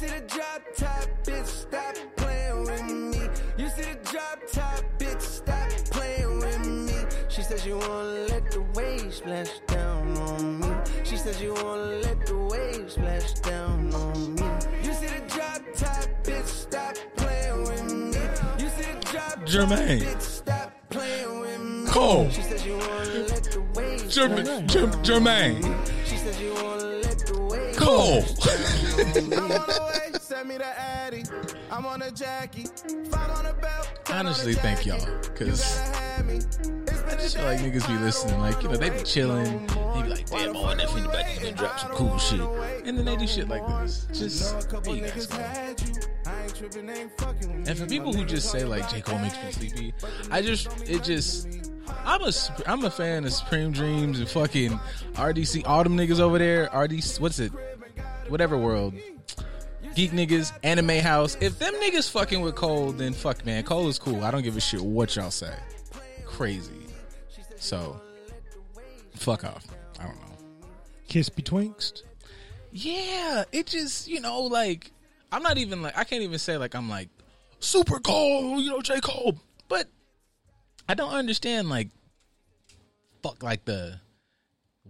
You see the drop top, bitch, stop playing with me. You see the drop top, bitch, stop playing with me. She says you wanna let the waves splash down on me. She says you wanna let the waves splash down on me. You see the drop top, bitch, stop playing with me. You see the drop top, Jermaine. bitch, stop playing with me. Cole. She says you wanna let the waves Jerm- Jerm- Jermaine. She says you wanna let the waves Cole. honestly thank y'all because I just feel like niggas be listening, like you know they be chilling, they be like, damn, oh, that if anybody even drop some cool shit, and then they do shit like this. Just there you guys go. And for people who just say like J Cole makes me sleepy, I just it just I'm a I'm a fan of Supreme Dreams and fucking RDC all them niggas over there. RDC what's it? Whatever world. Geek niggas, anime house. If them niggas fucking with Cole, then fuck man. Cole is cool. I don't give a shit what y'all say. Crazy. So fuck off. I don't know. Kiss betwixt. Yeah, it just you know like I'm not even like I can't even say like I'm like super Cole, you know J Cole, but I don't understand like fuck like the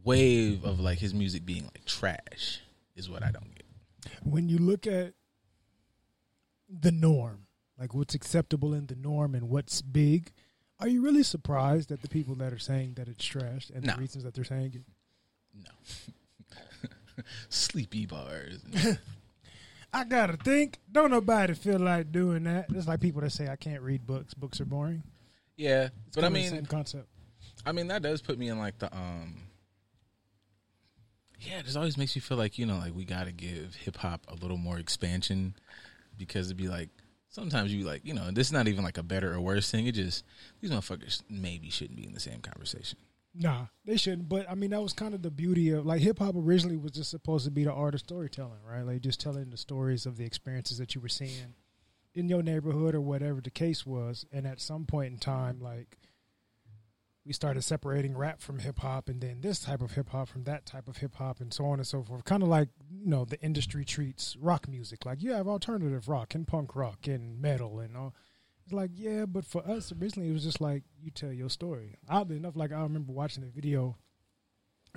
wave of like his music being like trash is what I don't get. When you look at the norm, like what's acceptable in the norm and what's big, are you really surprised at the people that are saying that it's trash and No. the reasons that they're saying it? No. Sleepy bars. I gotta think. Don't nobody feel like doing that. It's like people that say I can't read books. Books are boring. yeah, it's but I mean same concept. I mean that does put me in like the um Yeah, it just always makes me feel like, you know, like we gotta give hip hop a little more expansion because it'd be like sometimes you like, you know, this is not even like a better or worse thing. It just these motherfuckers maybe shouldn't be in the same conversation. Nah, they shouldn't. But I mean, that was kind of the beauty of like hip hop. Originally, was just supposed to be the art of storytelling, right? Like just telling the stories of the experiences that you were seeing in your neighborhood or whatever the case was. And at some point in time, like we started separating rap from hip hop, and then this type of hip hop from that type of hip hop, and so on and so forth. Kind of like you know the industry treats rock music. Like you have alternative rock and punk rock and metal and all. It's like, yeah, but for us originally it was just like you tell your story. Oddly enough, like I remember watching a video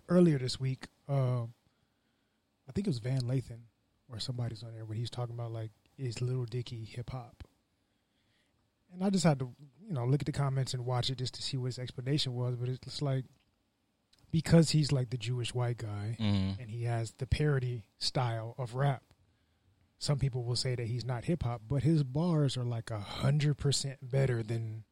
earlier this week. Uh, I think it was Van Lathan or somebody's on there when he's talking about like is Little Dicky hip hop. And I just had to, you know, look at the comments and watch it just to see what his explanation was. But it's like because he's like the Jewish white guy Mhm. and he has the parody style of rap. Some people will say that he's not hip hop, but his bars are like a hundred percent better than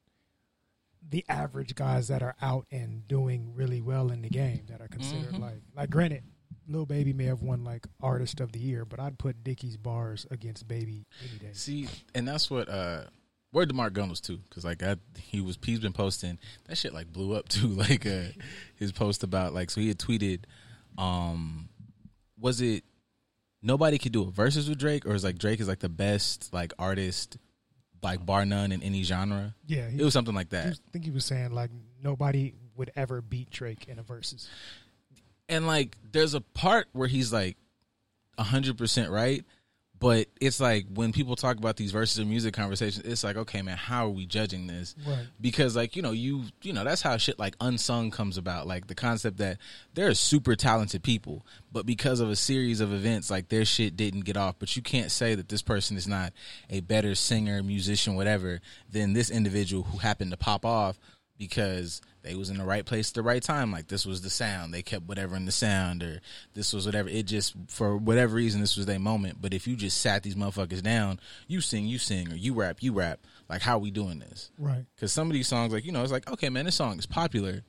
the average guys that are out and doing really well in the game that are considered Mhm. like like granted, Lil Baby may have won like artist of the year, but I'd put Dicky's bars against Baby any day. See, and that's what uh word to Mark Gunn was too, because like I, he was he's been posting that shit like blew up too, like uh his post about like so he had tweeted, um, was it nobody could do a verses with Drake, or is like Drake is like the best like artist, like bar none in any genre. Yeah, he- it was something like that. was- I think he was saying like nobody would ever beat Drake in a versus. and like there's a part where he's like 100% right but it's like when people talk about these verses of music conversations it's like okay man how are we judging this? Right. because like you know you you know that's how shit like unsung comes about. Like the concept that there are super talented people but because of a series of events like their shit didn't get off. But you can't say that this person is not a better singer musician whatever than this individual who happened to pop off because they was in the right place at the right time. Like this was the sound. They kept whatever in the sound or this was whatever. It just for whatever reason this was their moment. But if you just sat these motherfuckers down, you sing, you sing, or you rap, you rap. Like how we doing this? Right. Because some of these songs, like you know, it's like okay, man, this song is popular,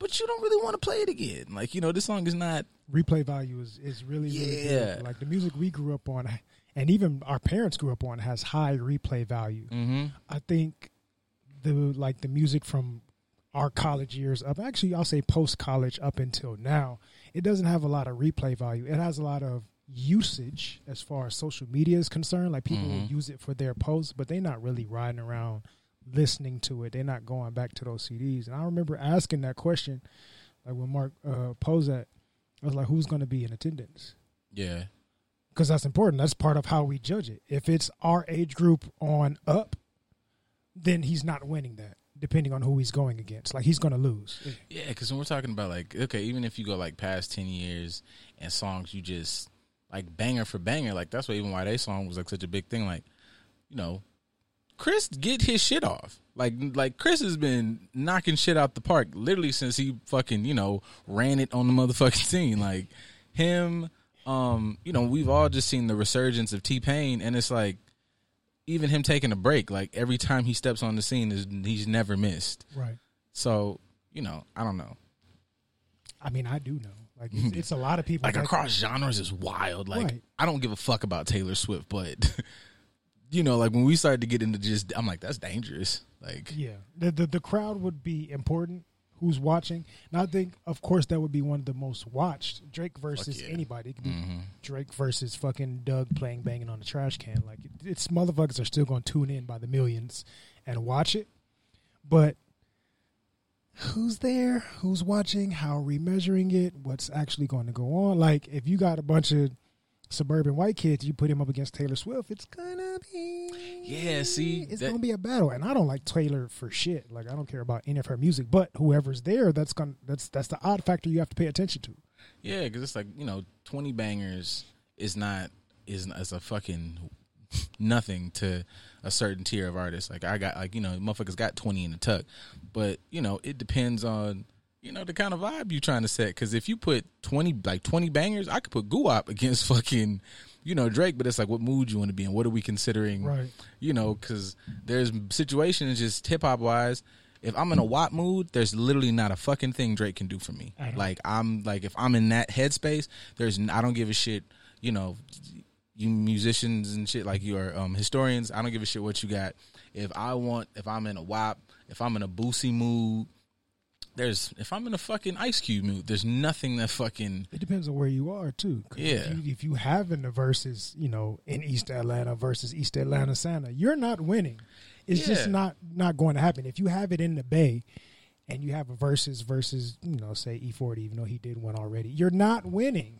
but you don't really want to play it again. Like you know, this song is not. Replay value is, is really, really Yeah. Like the music we grew up on and even our parents grew up on has high replay value. Mm-hmm. I think the like the music from our college years up actually I'll say post college up until now, it doesn't have a lot of replay value. It has a lot of usage as far as social media is concerned. Like people will Mhm. use it for their posts, but they're not really riding around listening to it. They're not going back to those CDs. And I remember asking that question, like when Mark uh, posed that, I was like, "Who's going to be in attendance?" Yeah. because that's important. That's part of how we judge it. If it's our age group on up, then he's not winning that. Depending on who he's going against, like he's going to lose. Yeah, because when we're talking about like, okay, even if you go like past ten years and songs you just like banger for banger, like that's what even why they song was like such a big thing. Like, you know, Chris get his shit off. Like, like Chris has been knocking shit out the park literally since he fucking you know ran it on the motherfucking scene. Like him, um, you know, we've all just seen the resurgence of T Pain, and it's like even him taking a break. Like every time he steps on the scene, is he's never missed. Right. So you know, I don't know. I mean, I do know. Like it's, mhm. it's a lot of people. like across genres is wild. Like Right. I don't give a fuck about Taylor Swift, but you know, like when we started to get into just, I'm like, that's dangerous. Like, Yeah, the, the the crowd would be important. Who's watching? And I think, of course, that would be one of the most watched. Drake versus yeah. Mm-hmm. anybody. It could be Drake versus fucking Doug playing banging on the trash can. Like it, it's motherfuckers are still going to tune in by the millions and watch it. But who's there? Who's watching? How are we measuring it? What's actually going to go on? Like if you got a bunch of suburban white kids, you put him up against Taylor Swift, it's gonna be Yeah, see, it's that- gonna be a battle. And I don't like Taylor for shit. Like I don't care about any of her music, but whoever's there, that's gonna that's that's the odd factor you have to pay attention to. yeah, because it's like you know, 20 bangers is not is as a fucking nothing to a certain tier of artists. Like I got like you know, motherfuckers got 20 in the tuck, but you know, it depends on. You know the kind of vibe you trying to set. Because if you put twenty like twenty bangers, I could put Guwop against fucking, you know Drake. But it's like, what mood you want to be in? What are we considering? Right. you know, because there's situations just hip hop wise. If I'm in a WAP mood, there's literally not a fucking thing Drake can do for me. Like I'm like if I'm in that headspace, there's I don't give a shit. You know, you musicians and shit like your um, historians. I don't give a shit what you got. If I want, if I'm in a WAP, if I'm in a Boosie mood, there's if I'm in a fucking Ice Cube mood, there's nothing that fucking It depends on where you are too. Yeah. If you, if you have in the verses, you know, in East Atlanta versus East Atlanta Santa, you're not winning. It's just not not going to happen. If you have it in the Bay, and you have a versus versus, you know, say E-40, even though he did one already, you're not winning.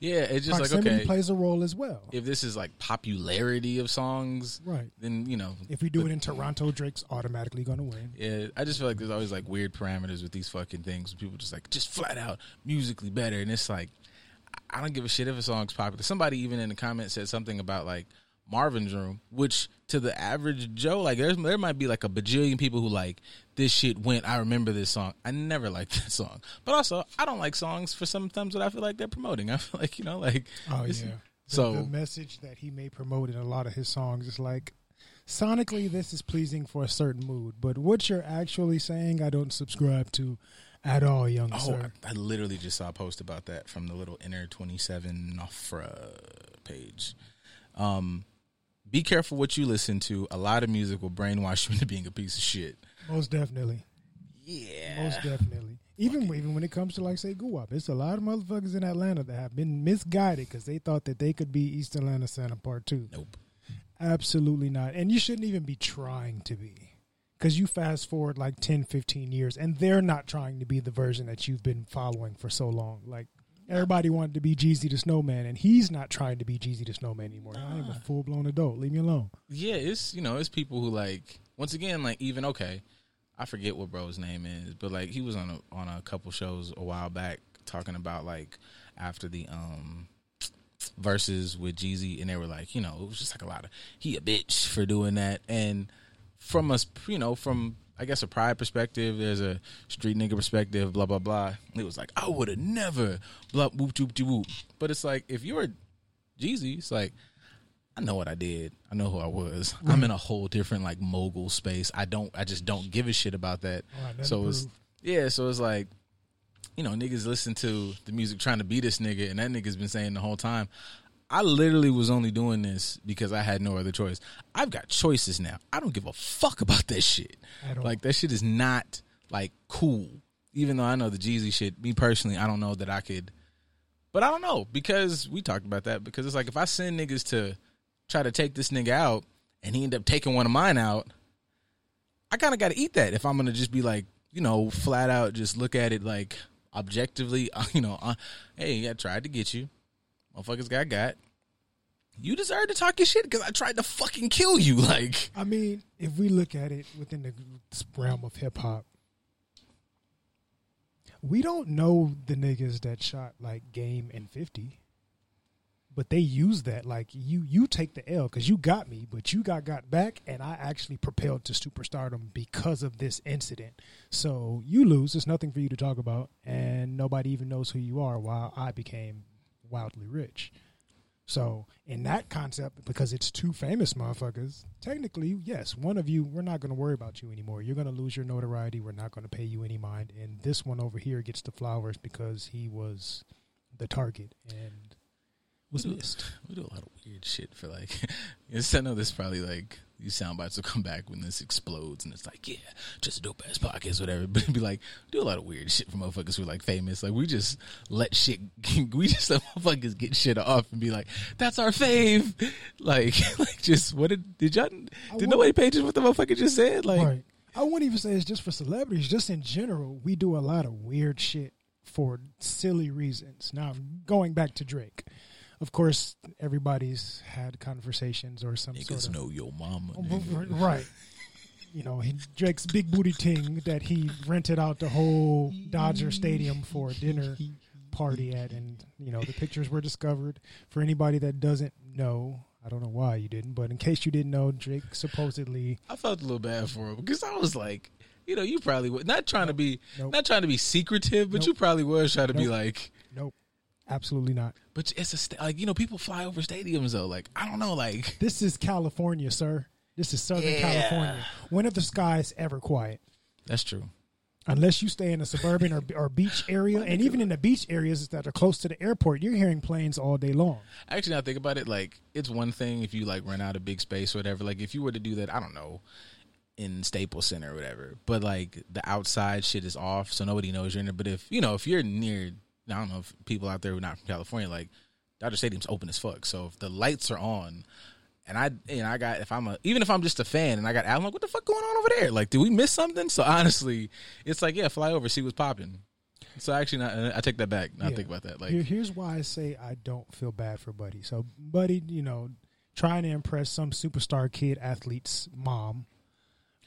Yeah. It's just like Proximity okay, plays a role as well. if this is like popularity of songs, Right. Then you know If we do it in Toronto, Drake's automatically going to win. Yeah, I just feel like there's always like weird parameters with these fucking things. People just like just flat out musically better, and it's like I don't give a shit if a song's popular. Somebody even in the comments said something about like Marvin's Room, which to the average Joe, like there's there might be like a bajillion people who like this shit went. I remember this song. I never liked that song, but also I don't like songs for sometimes that I feel like they're promoting. I feel like you know like Oh yeah. The, So the message that he may promote in a lot of his songs is like sonically this is pleasing for a certain mood, but what you're actually saying I don't subscribe to at all, young Oh, sir. I, I literally just saw a post about that from the little inner twenty seven Nofra page. Um, be careful what you listen to. A lot of music will brainwash you into being a piece of shit. Most definitely. Yeah, Most definitely. Even even when it comes to like say Guwop, it's a lot of motherfuckers in Atlanta that have been misguided because they thought that they could be East Atlanta Santa Part Two. nope. Absolutely not. And you shouldn't even be trying to be. Because you fast forward like 10, 15 years, and they're not trying to be the version that you've been following for so long. Like, everybody wanted to be Jeezy the Snowman, and he's not trying to be Jeezy the Snowman anymore. I am a full blown adult. Leave me alone. Yeah, it's you know it's people who like once again like even okay, I forget what bro's name is, but like he was on a on a couple shows a while back talking about like after the um verses with Jeezy, and they were like, you know, it was just like a lot of he a bitch for doing that, and from us, you know, from I guess a pride perspective, there's a street nigga perspective, blah blah blah. It was like I would have never blah whoop whoop whoop whoop, but it's like if you're Jeezy, it's like I know what I did. I know who I was. I'm in a whole different like mogul space. I don't. I just don't give a shit about that. Right, nothing so it's yeah. So it's like you know niggas listen to the music trying to be this nigga, and that nigga's been saying the whole time. I literally was only doing this because I had no other choice. I've got choices now. I don't give a fuck about that shit. Like that shit is not like cool. Even though I know the Jeezy shit, me personally, I don't know that I could. But I don't know because we talked about that because it's like if I send niggas to try to take this nigga out and he end up taking one of mine out, I kind of got to eat that if I'm gonna just be like you know flat out just look at it like objectively, you know, uh, hey, I tried to get you. Motherfuckers got got. You deserve to talk your shit because I tried to fucking kill you. Like, I mean, if we look at it within the realm of hip hop, we don't know the niggas that shot like Game and Fifty, but they use that like you you take the L because you got me, but you got got back, and I actually propelled to superstardom because of this incident. So you lose. There's nothing for you to talk about, and nobody even knows who you are. While I became wildly rich. So in that concept, because it's two famous motherfuckers, technically, yes, one of you, we're not going to worry about you anymore. You're going to lose your notoriety. We're not going to pay you any mind. And this one over here gets the flowers because he was the target and was we do, missed. we do a lot of weird shit for like. I know this probably like these sound bites will come back when this explodes, and it's like, yeah, just a dope ass podcast, whatever. But it'd be like, do a lot of weird shit for motherfuckers who are like famous. Like we just let shit, we just let motherfuckers get shit off and be like, that's our fave. Like, like just what did did y'all did nobody pay attention what the motherfucker just said? Like, right. I wouldn't even say it's just for celebrities. Just in general, we do a lot of weird shit for silly reasons. Now, going back to Drake, of course, everybody's had conversations or some niggas sort of know your mama. Oh, nigga. right. You know, he, Drake's big booty ting that he rented out the whole Dodger Stadium for a dinner party at, and you know the pictures were discovered. For anybody that doesn't know, I don't know why you didn't, but in case you didn't know, Drake supposedly I felt a little bad for him because I was like, you know, you probably would not trying to be Nope. not trying to be secretive, but Nope. you probably was trying to be like, nope, absolutely not. but it's a sta- like you know people fly over stadiums though. Like I don't know, like This is California, sir. This is Southern Yeah. California. When are the skies ever quiet? that's true. unless you stay in a suburban or, or beach area, and even in the beach areas that are close to the airport, you're hearing planes all day long. Actually, now I think about it, like it's one thing if you like rent out a big space or whatever. Like if you were to do that, I don't know, in Staples Center or whatever. But like the outside shit is off, so nobody knows you're in there. But if you know if you're near, I don't know if people out there who are not from California, like Dodger Stadium's open as fuck. So if the lights are on. And I, and I got if I'm a even if I'm just a fan and I got I'm like what the fuck going on over there like did we miss something so honestly it's like yeah fly over see what's popping so actually not, I take that back Not Yeah. think about that like Here, here's why I say I don't feel bad for Buddy. So, Buddy, you know, trying to impress some superstar kid athlete's mom,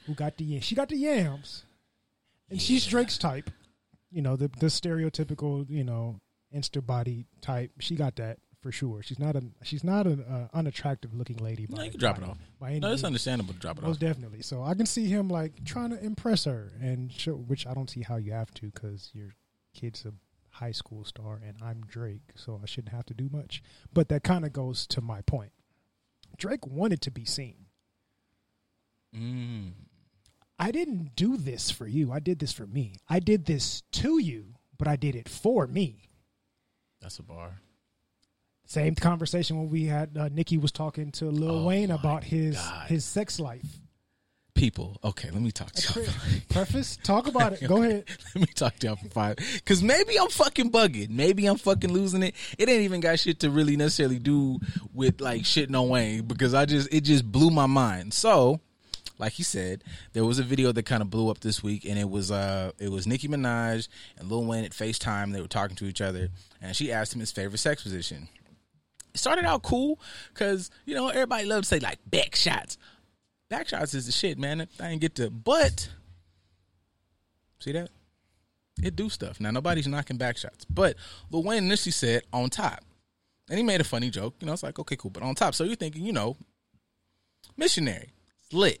who got the she got the yams, and she's Drake's type. You know, the the stereotypical, you know, insta body type. She got that for sure. She's not a she's not an uh, unattractive looking lady. By, No, you can drop by- it off. By any no it's understandable to drop it off Most definitely. So I can see him like trying to impress her, and show, which I don't see how you have to because your kid's a high school star, and I'm Drake, so I shouldn't have to do much. But that kind of goes to my point. Drake wanted to be seen. Mm. I didn't do this for you. I did this for me. I did this to you, but I did it for me. That's a bar. Same conversation when we had uh, Nicki was talking to Lil Oh Wayne about his God. his sex life. People, okay, let me talk to y'all. Preface, talk about it. Go ahead. let me talk to y'all for five. Because maybe I'm fucking bugging. Maybe I'm fucking losing it. It ain't even got shit to really necessarily do with like shitting on Wayne because I just it just blew my mind. So, like he said, there was a video that kind of blew up this week, and it was uh it was Nicki Minaj and Lil Wayne at FaceTime. They were talking to each other, and she asked him his favorite sex position. It started out cool because you know everybody loves to say like back shots. Back shots is the shit, man. I didn't get to, but see that it do stuff. Now nobody's knocking back shots, but Lil Wayne initially said on top, and he made a funny joke. You know, it's like okay, cool, but on top. So you're thinking, you know, missionary, it's lit.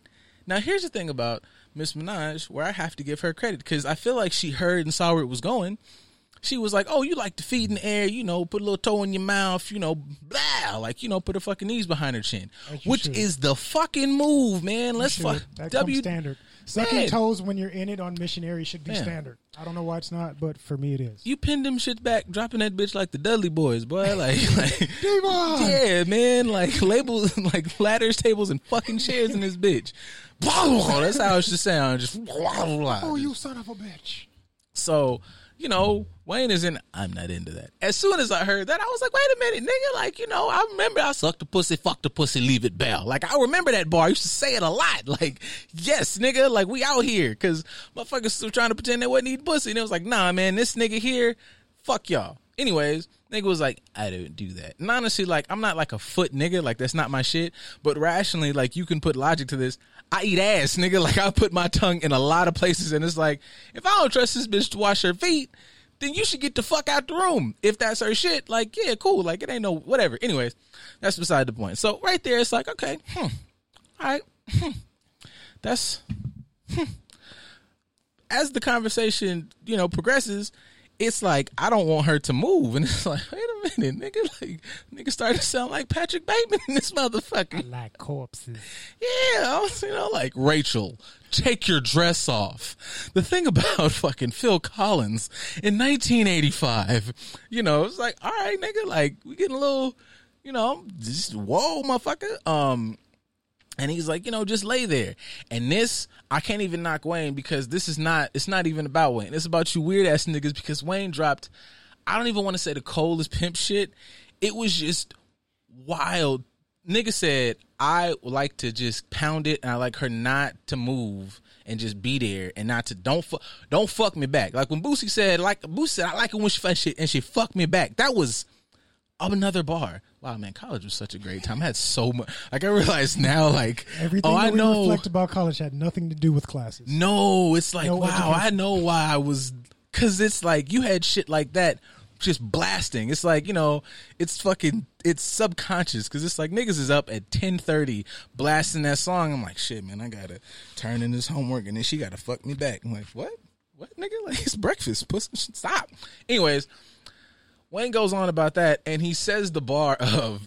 Now here's the thing about Miss Minaj, where I have to give her credit because I feel like she heard and saw where it was going. She was like, "Oh, you like to feed in the air, you know, put a little toe in your mouth, you know, blah, like you know, put her fucking knees behind her chin, which should. is the fucking move, man. Let's fuck That W standard. Sucking Man. toes when you're in it on missionary should be Man. standard. I don't know why it's not, but for me it is. You pinned them shit back, dropping that bitch like the Dudley Boyz, boy. Like, like yeah, man. Like labels, like ladders, tables, and fucking chairs in this bitch. Oh, that's how it should sound. Just Oh, you son of a bitch! So, you know, Wayne is in. I'm not into that. As soon as I heard that, I was like, wait a minute, nigga. Like, you know, I remember I sucked the pussy, fuck the pussy, leave it bell. Like, I remember that bar. I used to say it a lot. Like, yes, nigga. Like, we out here because motherfuckers still trying to pretend they wasn't eating pussy. And it was like, nah, man, this nigga here, fuck y'all. Anyways, Nigga was like, I didn't do that. And honestly, like, I'm not like a foot nigga. Like, that's not my shit. But rationally, like, you can put logic to this. I eat ass, nigga. Like, I put my tongue in a lot of places. And it's like, if I don't trust this bitch to wash her feet, then you should get the fuck out the room. If that's her shit, like, yeah, cool. Like, it ain't no, whatever. Anyways, that's beside the point. So, right there, it's like, okay, hmm, all right, hmm, that's, hmm. As the conversation, you know, progresses, it's like I don't want her to move, and it's like, wait a minute, nigga, like nigga started to sound like Patrick Bateman in this motherfucker. like corpses. Yeah, I was, you know, like Rachel, take your dress off. The thing about fucking Phil Collins in 1985, you know, it's like, all right, nigga, like we getting a little, you know, just whoa, motherfucker. Um, and he's like, you know, just lay there. And this, I can't even knock Wayne because this is not, it's not even about Wayne. It's about you weird ass niggas because Wayne dropped, I don't even want to say the coldest pimp shit. It was just wild. Nigga said, I like to just pound it and I like her not to move and just be there and not to, don't, fu- don't fuck me back. Like when Boosie said, like, Boosie said, I like it when she fuck shit and she fucked me back. That was, of another bar. Wow, man, college was such a great time. I had so much. Like I realize now, like Everything oh, I we know. reflect about college had nothing to do with classes. No, it's like No wow. education. I know why I was because it's like you had shit like that just blasting. It's like you know, it's fucking, it's subconscious because it's like niggas is up at ten thirty blasting that song. I'm like, shit, man, I gotta turn in this homework and then she gotta fuck me back. I'm like, what? What nigga? Like it's breakfast. Puss, stop. Anyways, Wayne goes on about that and he says the bar of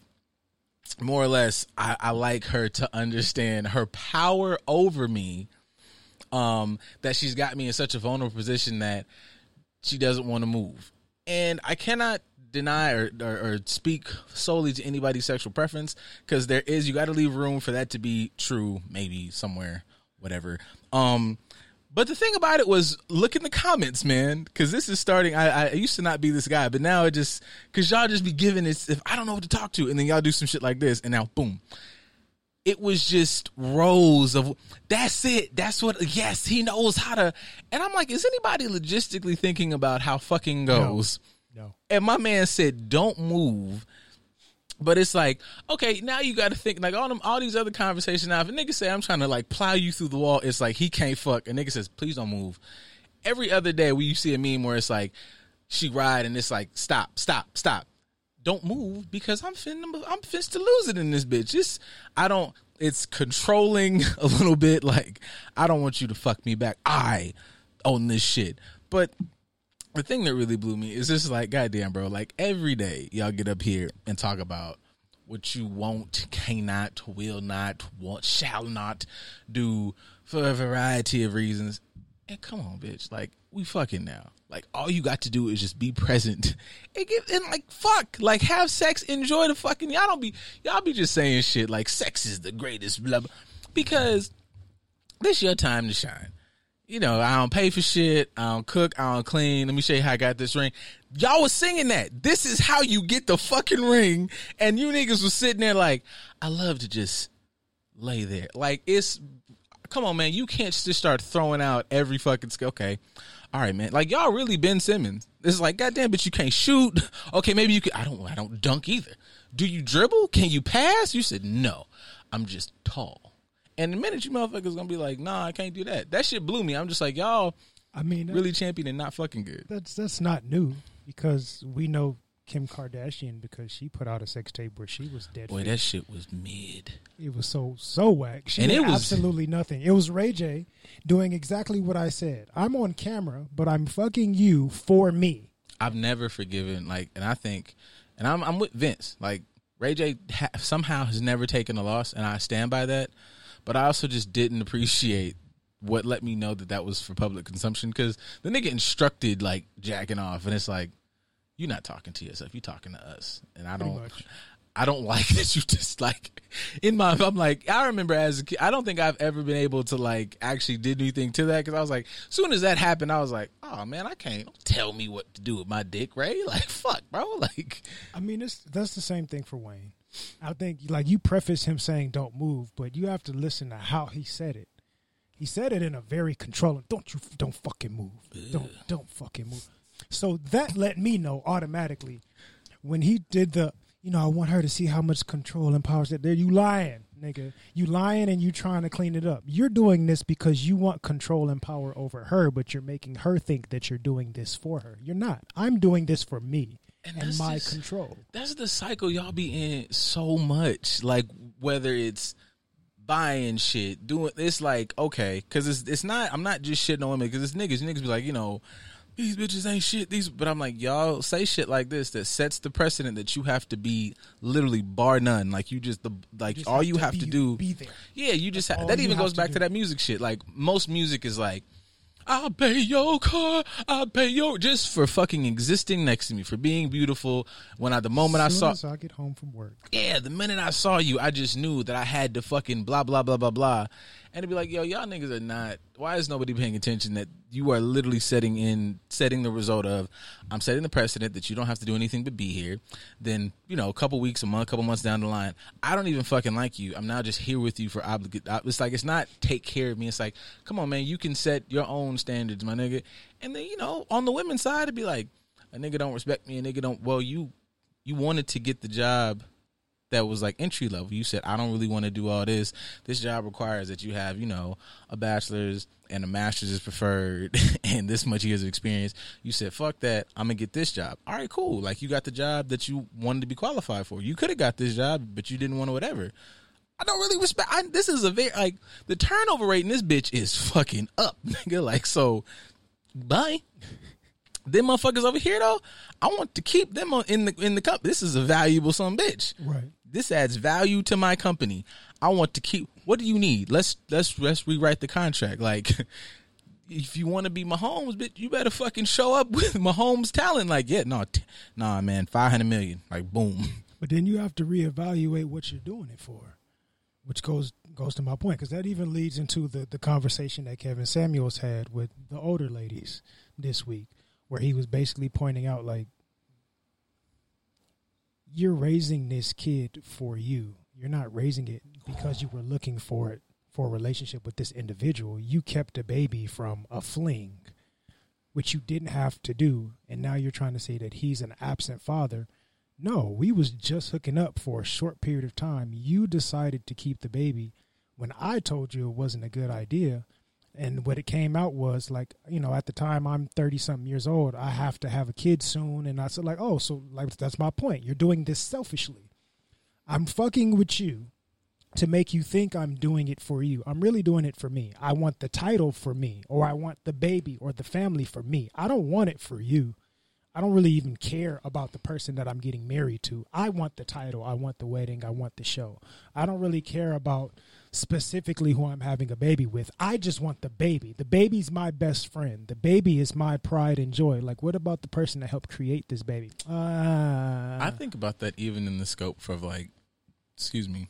more or less I, I like her to understand her power over me um that she's got me in such a vulnerable position that she doesn't want to move and i cannot deny or, or, or speak solely to anybody's sexual preference because there is you got to leave room for that to be true maybe somewhere whatever um but the thing about it was, look in the comments, man, because this is starting. I, I used to not be this guy, but now it just because y'all just be giving this. If I don't know what to talk to, and then y'all do some shit like this, and now boom, it was just rows of. That's it. That's what. Yes, he knows how to. And I'm like, is anybody logistically thinking about how fucking goes? No. And my man said, "Don't move." But it's like, okay, now you got to think like all them, all these other conversations. Now, if a nigga say I'm trying to like plow you through the wall, it's like he can't fuck. And nigga says, please don't move. Every other day, we you see a meme where it's like she ride and it's like stop, stop, stop, don't move because I'm finna, I'm finna to lose it in this bitch. It's I don't. It's controlling a little bit. Like I don't want you to fuck me back. I own this shit, but the thing that really blew me is just like, goddamn, bro. Like every day, y'all get up here and talk about what you won't, cannot, will not, want, shall not do for a variety of reasons. And come on, bitch. Like we fucking now. Like all you got to do is just be present and and like fuck, like have sex, enjoy the fucking. Y'all don't be y'all be just saying shit like sex is the greatest, blah, blah because this your time to shine you know, I don't pay for shit. I don't cook. I don't clean. Let me show you how I got this ring. Y'all was singing that. This is how you get the fucking ring. And you niggas was sitting there like, I love to just lay there. Like it's, come on, man. You can't just start throwing out every fucking. Okay. All right, man. Like y'all really Ben Simmons. It's like, goddamn, but you can't shoot. Okay, maybe you can. I don't. I don't dunk either. Do you dribble? Can you pass? You said no. I'm just tall. And the minute you motherfuckers gonna be like, nah, I can't do that. That shit blew me. I'm just like, y'all I mean, really champion and not fucking good. that's that's not new because we know Kim Kardashian because she put out a sex tape where she was dead. Boy, fit. that shit was mid. it was so so whack. She And did it was- absolutely nothing. It was Ray J doing exactly what I said. I'm on camera, but I'm fucking you for me. I've never forgiven like, and I think, and I'm I'm with Vince. Like Ray J ha- somehow has never taken a loss, and I stand by that. But I also just didn't appreciate what let me know that that was for public consumption because the nigga instructed like jacking off, and it's like you're not talking to yourself, you're talking to us, and I don't. I don't like that you just like in my. I'm like I remember as a kid. I don't think I've ever been able to like actually did anything to that because I was like, soon as that happened, I was like, oh man, I can't don't tell me what to do with my dick, Ray. Like fuck, bro. Like I mean, it's, that's the same thing for Wayne. I think, like you preface him saying "don't move," but you have to listen to how he said it. He said it in a very controlling. Don't you? Don't fucking move. Don't don't fucking move. So that let me know automatically. when he did the, you know, I want her to see how much control and power that there. You lying, nigga. You lying and you trying to clean it up. You're doing this because you want control and power over her, but you're making her think that you're doing this for her. You're not. I'm doing this for me and, that's my just- control. That's the cycle y'all be in so much. Like whether it's buying shit, doing it's like okay, because it's it's not. I'm not just shitting on women because it's niggas. Niggas be like, you know, these bitches ain't shit. These, but I'm like, y'all say shit like this that sets the precedent that you have to be literally bar none. Like you just the like just all have you to have be- to do. be there. Yeah, you just ha- that even goes to back do. to that music shit. Like most music is like. I'll pay your car. I'll pay your just for fucking existing next to me, for being beautiful. When I the moment I Soon saw, as I get home from work. yeah, the minute I saw you, I just knew that I had to fucking blah blah blah blah blah, and to be like, yo, y'all niggas are not. Why is nobody paying attention that you are literally setting in setting the result of I'm setting the precedent that you don't have to do anything but be here. Then you know, a couple weeks, a month, couple months down the line, I don't even fucking like you. I'm now just here with you for obligate. It's like it's not take care of me. It's like, come on, man, you can set your own standards, my nigga. And then you know, on the women's side, it'd be like a nigga don't respect me, a nigga don't. Well, you you wanted to get the job that was like entry level. You said, I don't really want to do all this. This job requires that you have, you know, a bachelor's and a master's is preferred and this much years of experience. You said, fuck that. I'm going to get this job. All right, cool. Like you got the job that you wanted to be qualified for. You could have got this job, but you didn't want to whatever. I don't really respect. I, this is a very, like, the turnover rate in this bitch is fucking up, nigga. Like, so, bye. Them motherfuckers over here though, I want to keep them in the in the cup. This is a valuable son bitch Right. This adds value to my company. I want to keep. What do you need? Let's let's let's rewrite the contract. Like, if you want to be Mahomes, bitch, you better fucking show up with Mahomes talent. Like, yeah, no, t- nah, man, five hundred million. Like, boom. But then you have to reevaluate what you're doing it for, which goes goes to my point because that even leads into the the conversation that Kevin Samuels had with the older ladies this week, where he was basically pointing out like you're raising this kid for you. You're not raising it because you were looking for it for a relationship with this individual. You kept a baby from a fling, which you didn't have to do, and now you're trying to say that he's an absent father. No, we was just hooking up for a short period of time. You decided to keep the baby when I told you it wasn't a good idea. And what it came out was like, you know, at the time I'm 30 something years old, I have to have a kid soon. And I said, like, oh, so like, that's my point. You're doing this selfishly. I'm fucking with you to make you think I'm doing it for you. I'm really doing it for me. I want the title for me, or I want the baby or the family for me. I don't want it for you. I don't really even care about the person that I'm getting married to. I want the title. I want the wedding. I want the show. I don't really care about specifically who I'm having a baby with. I just want the baby. The baby's my best friend. The baby is my pride and joy. Like, what about the person that helped create this baby? Uh, I think about that even in the scope of like, excuse me,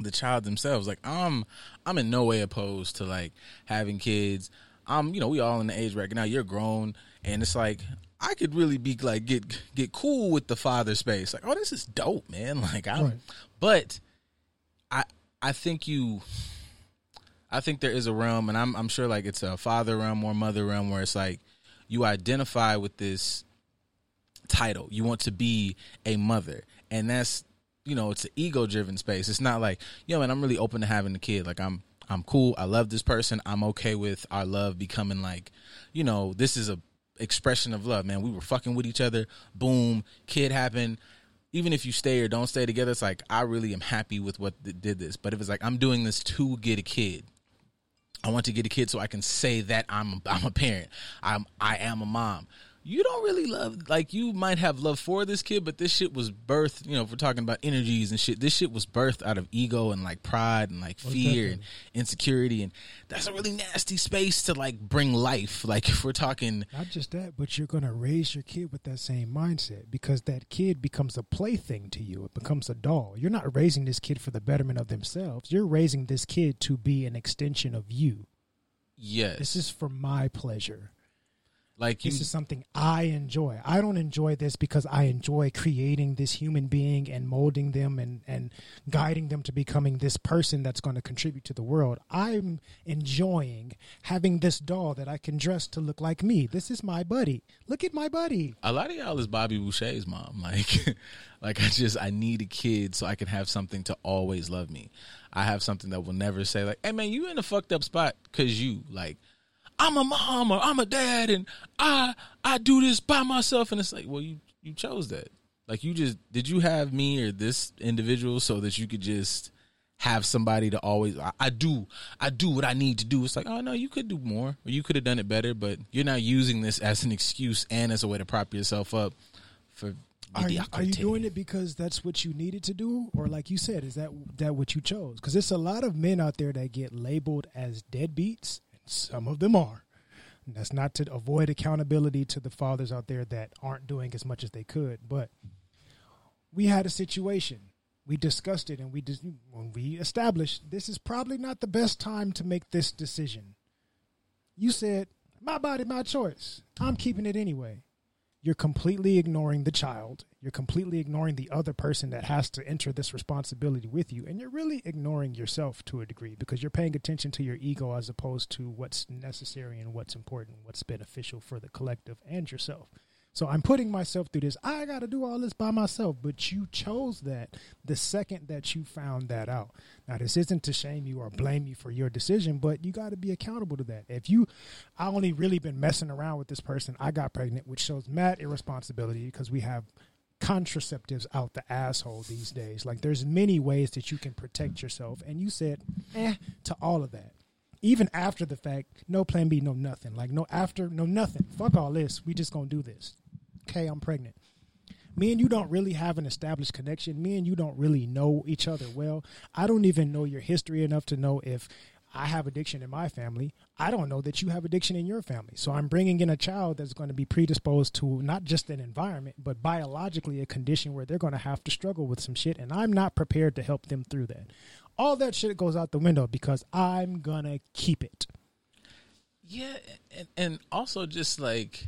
the child themselves. Like, I'm I'm in no way opposed to like having kids. I'm, you know, we all in the age bracket now. You're grown, and it's like I could really be like get get cool with the father space. Like, oh, this is dope, man. Like, I'm, Right. but I think you. I think there is a realm, and I'm I'm sure like it's a father realm or mother realm where it's like you identify with this title. You want to be a mother, and that's you know it's an ego driven space. It's not like yo man, I'm really open to having a kid. Like I'm I'm cool. I love this person. I'm okay with our love becoming like you know this is a expression of love. Man, we were fucking with each other. Boom, kid happened. Even if you stay or don't stay together, it's like I really am happy with what th- did this. But if it's like I'm doing this to get a kid, I want to get a kid so I can say that I'm I'm a parent. I'm I am a mom. You don't really love like you might have love for this kid, but this shit was birthed. You know, if we're talking about energies and shit, this shit was birthed out of ego and like pride and like fear and insecurity, and that's a really nasty space to like bring life. Like if we're talking, Not just that, but you're going to raise your kid with that same mindset because that kid becomes a plaything to you. It becomes a doll. You're not raising this kid for the betterment of themselves. You're raising this kid to be an extension of you. yes, This is for my pleasure. Like you, This is something I enjoy. I don't enjoy this because I enjoy creating this human being and molding them and, and guiding them to becoming this person that's going to contribute to the world. I'm enjoying having this doll that I can dress to look like me. This is my buddy. Look at my buddy. a lot of y'all is Bobby Boucher's mom. Like, like I just I need a kid so I can have something to always love me. I have something that will never say like, "Hey man, you in a fucked up spot because you like." I'm a mom or I'm a dad and I I do this by myself and it's like, well you you chose that. Like you just did you have me or this individual so that you could just have somebody to always I, I do I do what I need to do. It's like, oh no, you could do more or you could have done it better, but you're not using this as an excuse and as a way to prop yourself up for Are you, are you doing it because that's what you needed to do, or like you said, is that that what you chose? Because there's a lot of men out there that get labeled as deadbeats, some of them are. And that's not to avoid accountability to the fathers out there that aren't doing as much as they could. But we had a situation. We discussed it, and we dis- when we established this is probably not the best time to make this decision. You said, "My body, my choice. I'm keeping it anyway." you're completely ignoring the child. You're completely ignoring the other person that has to enter this responsibility with you. And you're really ignoring yourself to a degree because you're paying attention to your ego as opposed to what's necessary and what's important, what's beneficial for the collective and yourself. So I'm putting myself through this. I got to do all this by myself, but you chose that the second that you found that out. Now, this isn't to shame you or blame you for your decision, but you got to be accountable to that. If you, I only really been messing around with this person, I got pregnant, which shows mad irresponsibility because we have contraceptives out the asshole these days. Like, there's many ways that you can protect yourself, and you said, eh, to all of that even after the fact, no plan B, no nothing. Like no after, no nothing. Fuck all this. We just gonna do this. Okay, I'm pregnant. Me and you don't really have an established connection. Me and you don't really know each other well. I don't even know your history enough to know if I have addiction in my family. I don't know that you have addiction in your family. So I'm bringing in a child that's going to be predisposed to not just an environment, but biologically a condition where they're going to have to struggle with some shit. And I'm not prepared to help them through that. All that shit goes out the window because I'm going to keep it. Yeah, and, and also just like,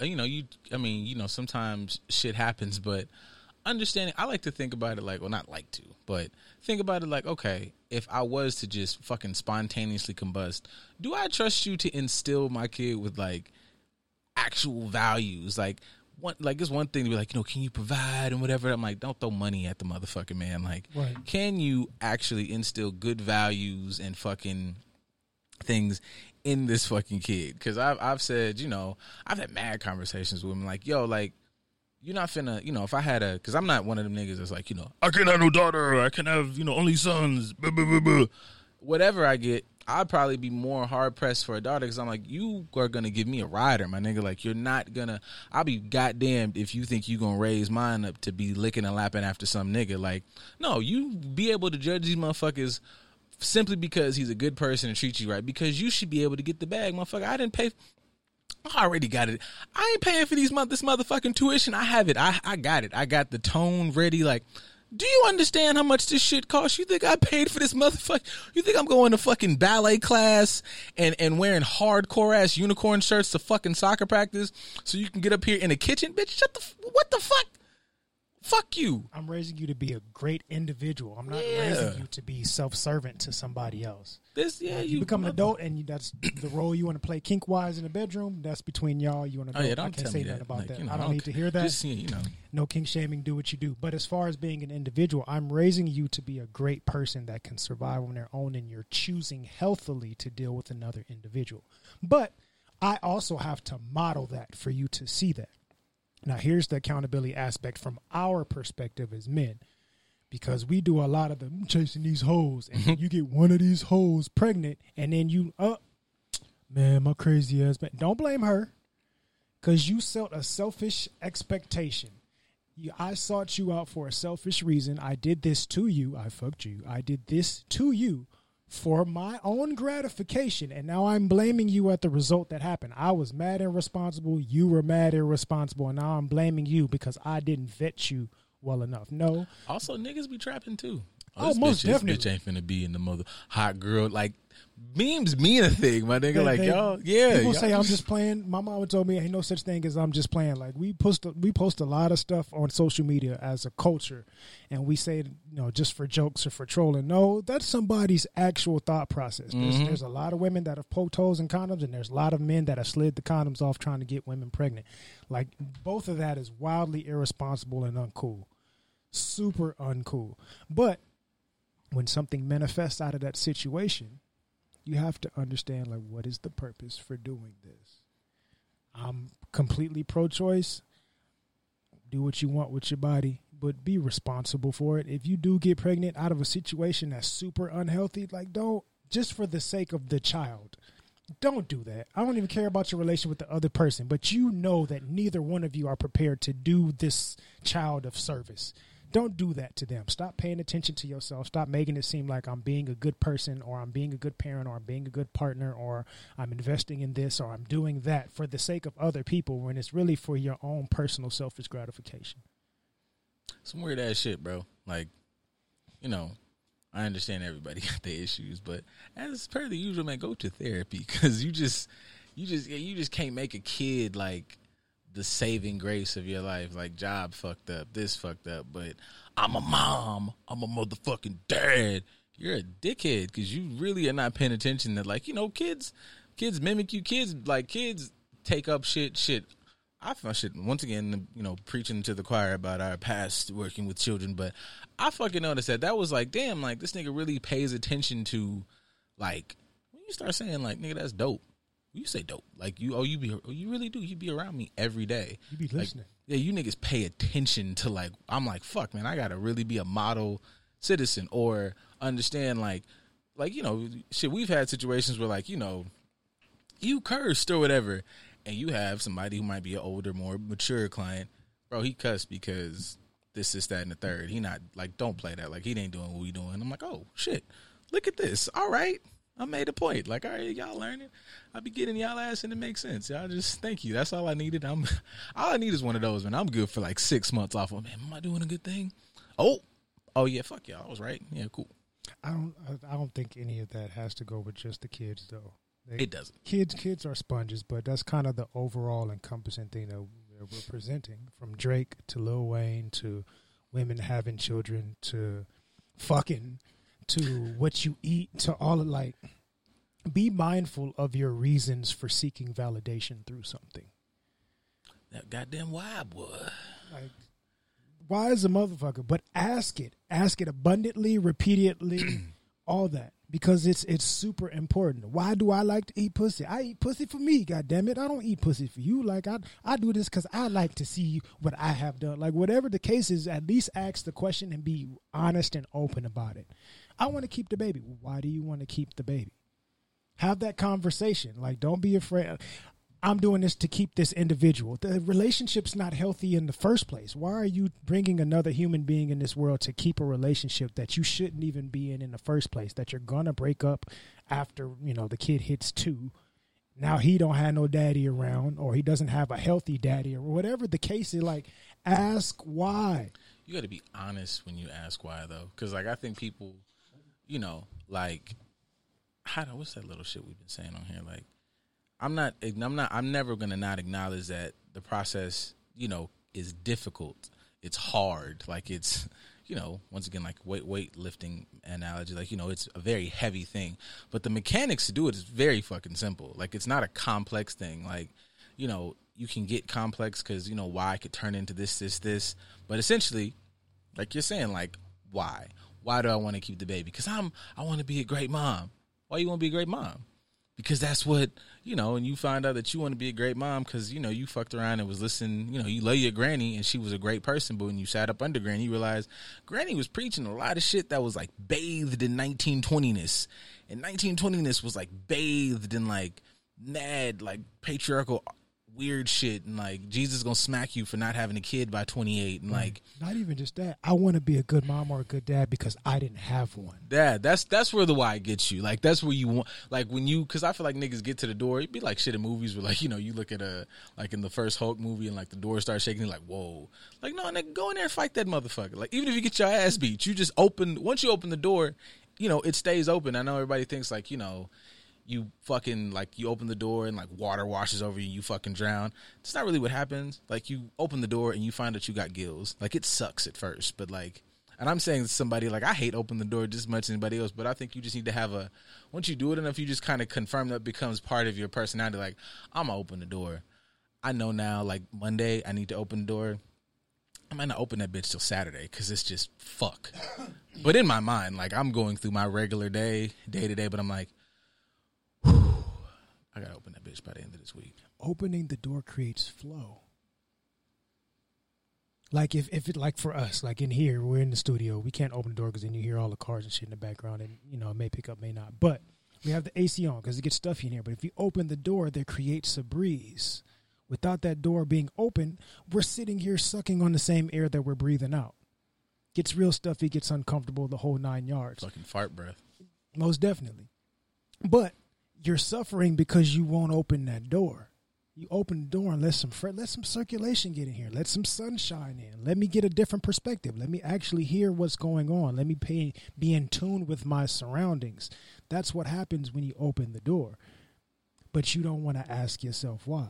you know, you. I mean, you know, sometimes shit happens, but understanding. I like to think about it like, well, not like to, but think about it like, okay, if I was to just fucking spontaneously combust, do I trust you to instill my kid with like actual values, like? One, like it's one thing to be like, you know, can you provide and whatever. I'm like, don't throw money at the motherfucking man. Like, Right. can you actually instill good values and fucking things in this fucking kid because I've I've said you know I've had mad conversations with him like yo like you're not finna you know if I had a because I'm not one of them niggas that's like you know I can't have no daughter I can have you know only sons blah, blah, blah. whatever I get I'd probably be more hard pressed for a daughter because I'm like you are gonna give me a rider my nigga like you're not gonna I'll be goddamned if you think you gonna raise mine up to be licking and lapping after some nigga like no you be able to judge these motherfuckers simply because he's a good person and treats you right. Because you should be able to get the bag, motherfucker. I didn't pay. I already got it. I ain't paying for these month this motherfucking tuition. I have it. I I got it. I got the tone ready. Like, do you understand how much this shit costs? You think I paid for this motherfucker? You think I'm going to fucking ballet class and and wearing hardcore ass unicorn shirts to fucking soccer practice so you can get up here in the kitchen, bitch? Shut the what the fuck? Fuck you. I'm raising you to be a great individual. I'm not Yeah. raising you to be self-servant to somebody else. This yeah, you, you become an adult, and you, that's the role you want to play kink wise in the bedroom. That's between y'all. You want to Oh yeah, I can't say nothing that. about Like, that. you know, I don't need to hear that. Just you know. no kink shaming. Do what you do. But as far as being an individual, I'm raising you to be a great person that can survive on their own, and you're choosing healthily to deal with another individual. But I also have to model that for you to see that. Now, here's the accountability aspect from our perspective as men, because we do a lot of the chasing these hoes, and you get one of these hoes pregnant, and then you, uh, man, my crazy ass, man. Don't blame her, because you set a selfish expectation. You, I sought you out for a selfish reason. I did this to you. I fucked you. I did this to you for my own gratification, and now I'm blaming you at the result that happened. I was mad and responsible. You were mad and responsible, and now I'm blaming you because I didn't vet you well enough. No, Also, niggas be trapping too. Oh, oh this most bitch, definitely. Bitch ain't finna be in the mother hot girl. Like memes mean a thing, my nigga. They- like they- y'all, yeah. People y'all say I'm just playing. My mama told me ain't no such thing as I'm just playing. Like we post, we post a lot of stuff on social media as a culture, and we say, you know, just for jokes or for trolling. No, that's somebody's actual thought process. There's, Mm-hmm. there's a lot of women that have poked holes in condoms, and there's a lot of men that have slid the condoms off trying to get women pregnant. Like both of that is wildly irresponsible and uncool, super uncool. But when something manifests out of that situation, you have to understand like what is the purpose for doing this. I'm completely pro-choice. Do what you want with your body, but be responsible for it. If you do get pregnant out of a situation that's super unhealthy, like don't just for the sake of the child. Don't do that. I don't even care about your relation with the other person, but you know that neither one of you are prepared to do this child of service. Don't do that to them. Stop paying attention to yourself. Stop making it seem like I'm being a good person or I'm being a good parent or I'm being a good partner or I'm investing in this or I'm doing that for the sake of other people when it's really for your own personal selfish gratification. some weird ass shit, bro. Like, you know, I understand everybody got their issues, but as per the usual, man, go to therapy because you just, you just, you just can't make a kid like the saving grace of your life. Like, job fucked up, this fucked up, but I'm a mom, I'm a motherfucking dad. You're a dickhead because you really are not paying attention that, like, you know, kids, kids mimic you. Kids like kids take up shit, shit. I found shit once again, you know, preaching to the choir about our past working with children, but I fucking noticed that that was like, damn, like this nigga really pays attention to, like, when you start saying like, nigga, that's dope. You say dope, like you, oh, you be, oh, you really do. You be around me every day. You be Like, listening. yeah, you niggas pay attention to like, I'm like, fuck, man, I gotta really be a model citizen or understand like, like you know, shit. We've had situations where like, you know, you cursed or whatever, and you have somebody who might be an older, more mature client, bro, he cussed because this, this, that, and the third. He not like, don't play that. Like he ain't doing what we doing. I'm like, oh shit, look at this. All right. I made a point. Like, all right, y'all learning. I be getting y'all ass and it makes sense. Y'all just thank you. That's all I needed. I'm all I need is one of those, man. I'm good for like six months off of man, am I doing a good thing? Oh, oh yeah, fuck y'all. I was right. Yeah, cool. I don't. I- don't think any of that has to go with just the kids, though. They, It doesn't. kids, kids are sponges, but that's kind of the overall encompassing thing that we're we're presenting. From Drake to Lil Wayne to women having children to fucking to what you eat to all of like. Be mindful of your reasons for seeking validation through something. That goddamn why boy. Like, why is a motherfucker? But ask it, ask it abundantly, repeatedly, all that because it's it's super important. Why do I like to eat pussy? I eat pussy for me. God damn it, I don't eat pussy for you. Like I I do this because I like to see what I have done. Like whatever the case is, at least ask the question and be honest and open about it. I want to keep the baby. Why do you want to keep the baby? Have that conversation. Like don't be afraid. I'm doing this to keep this individual. The relationship's not healthy in the first place. Why are you bringing another human being in this world to keep a relationship that you shouldn't even be in in the first place? That you're gonna break up after you know the kid hits two. Now he don't have no daddy around, or he doesn't have a healthy daddy, or whatever the case is. Like, ask why. You got to be honest when you ask why, though, because like I think people, you know, like, how do what's that little shit we've been saying on here? Like, I'm not, I'm not, I'm never gonna not acknowledge that the process, you know, is difficult. It's hard. Like it's, you know, once again, like weight weightlifting analogy. Like you know, it's a very heavy thing, but the mechanics to do it is very fucking simple. Like it's not a complex thing. Like you know, you can get complex because you know why could turn into this, this, this. But essentially, like you're saying, like why? Why do I want to keep the baby? Because I'm I want to be a great mom. Why you want to be a great mom? Because that's what you know, and you find out that you want to be a great mom because you know you fucked around and was listening. You know, you love your granny and she was a great person, but when you sat up under granny, you realized granny was preaching a lot of shit that was like bathed in 1920ness, and 1920ness was like bathed in like mad like patriarchal weird shit and like Jesus gonna smack you for not having a kid by 28 and like Not even just that. I want to be a good mom or a good dad because I didn't have one. Dad, that's that's where the why gets you. Like that's where you want. Like when you, because I feel like niggas get to the door. It'd be like shit in movies where like you know you look at a like in the first Hulk movie and like the door starts shaking. You're like whoa, like no nigga, go in there and fight that motherfucker. Like even if you get your ass beat, you just open. Once you open the door, you know it stays open. I know everybody thinks like you know you fucking like you open the door and like water washes over you, you fucking drown. It's not really what happens. Like you open the door and you find that you got gills. Like it sucks at first, but like and I'm saying to somebody like I hate open the door just as much as anybody else, but I think you just need to have a once you do it enough, you just kind of confirm that becomes part of your personality. Like I'm gonna open the door. I know now. Like Monday, I need to open the door. I might not open that bitch till Saturday because it's just fuck. but in my mind, like I'm going through my regular day, day to day, but I'm like, I gotta open that bitch by the end of this week. Opening the door creates flow. Like if, if it like for us, like in here, we're in the studio, we can't open the door because then you hear all the cars and shit in the background, and you know it may pick up, may not. But we have the AC on because it gets stuffy in here. But if you open the door, there creates a breeze. Without that door being open, we're sitting here sucking on the same air that we're breathing out. Gets real stuffy, gets uncomfortable, the whole nine yards. Fucking fart breath. Most definitely. But you're suffering because you won't open that door. You open the door and let some fre- let some circulation get in here. Let some sunshine in. Let me get a different perspective. Let me actually hear what's going on. Let me pay, be in tune with my surroundings. That's what happens when you open the door. But you don't want to ask yourself why.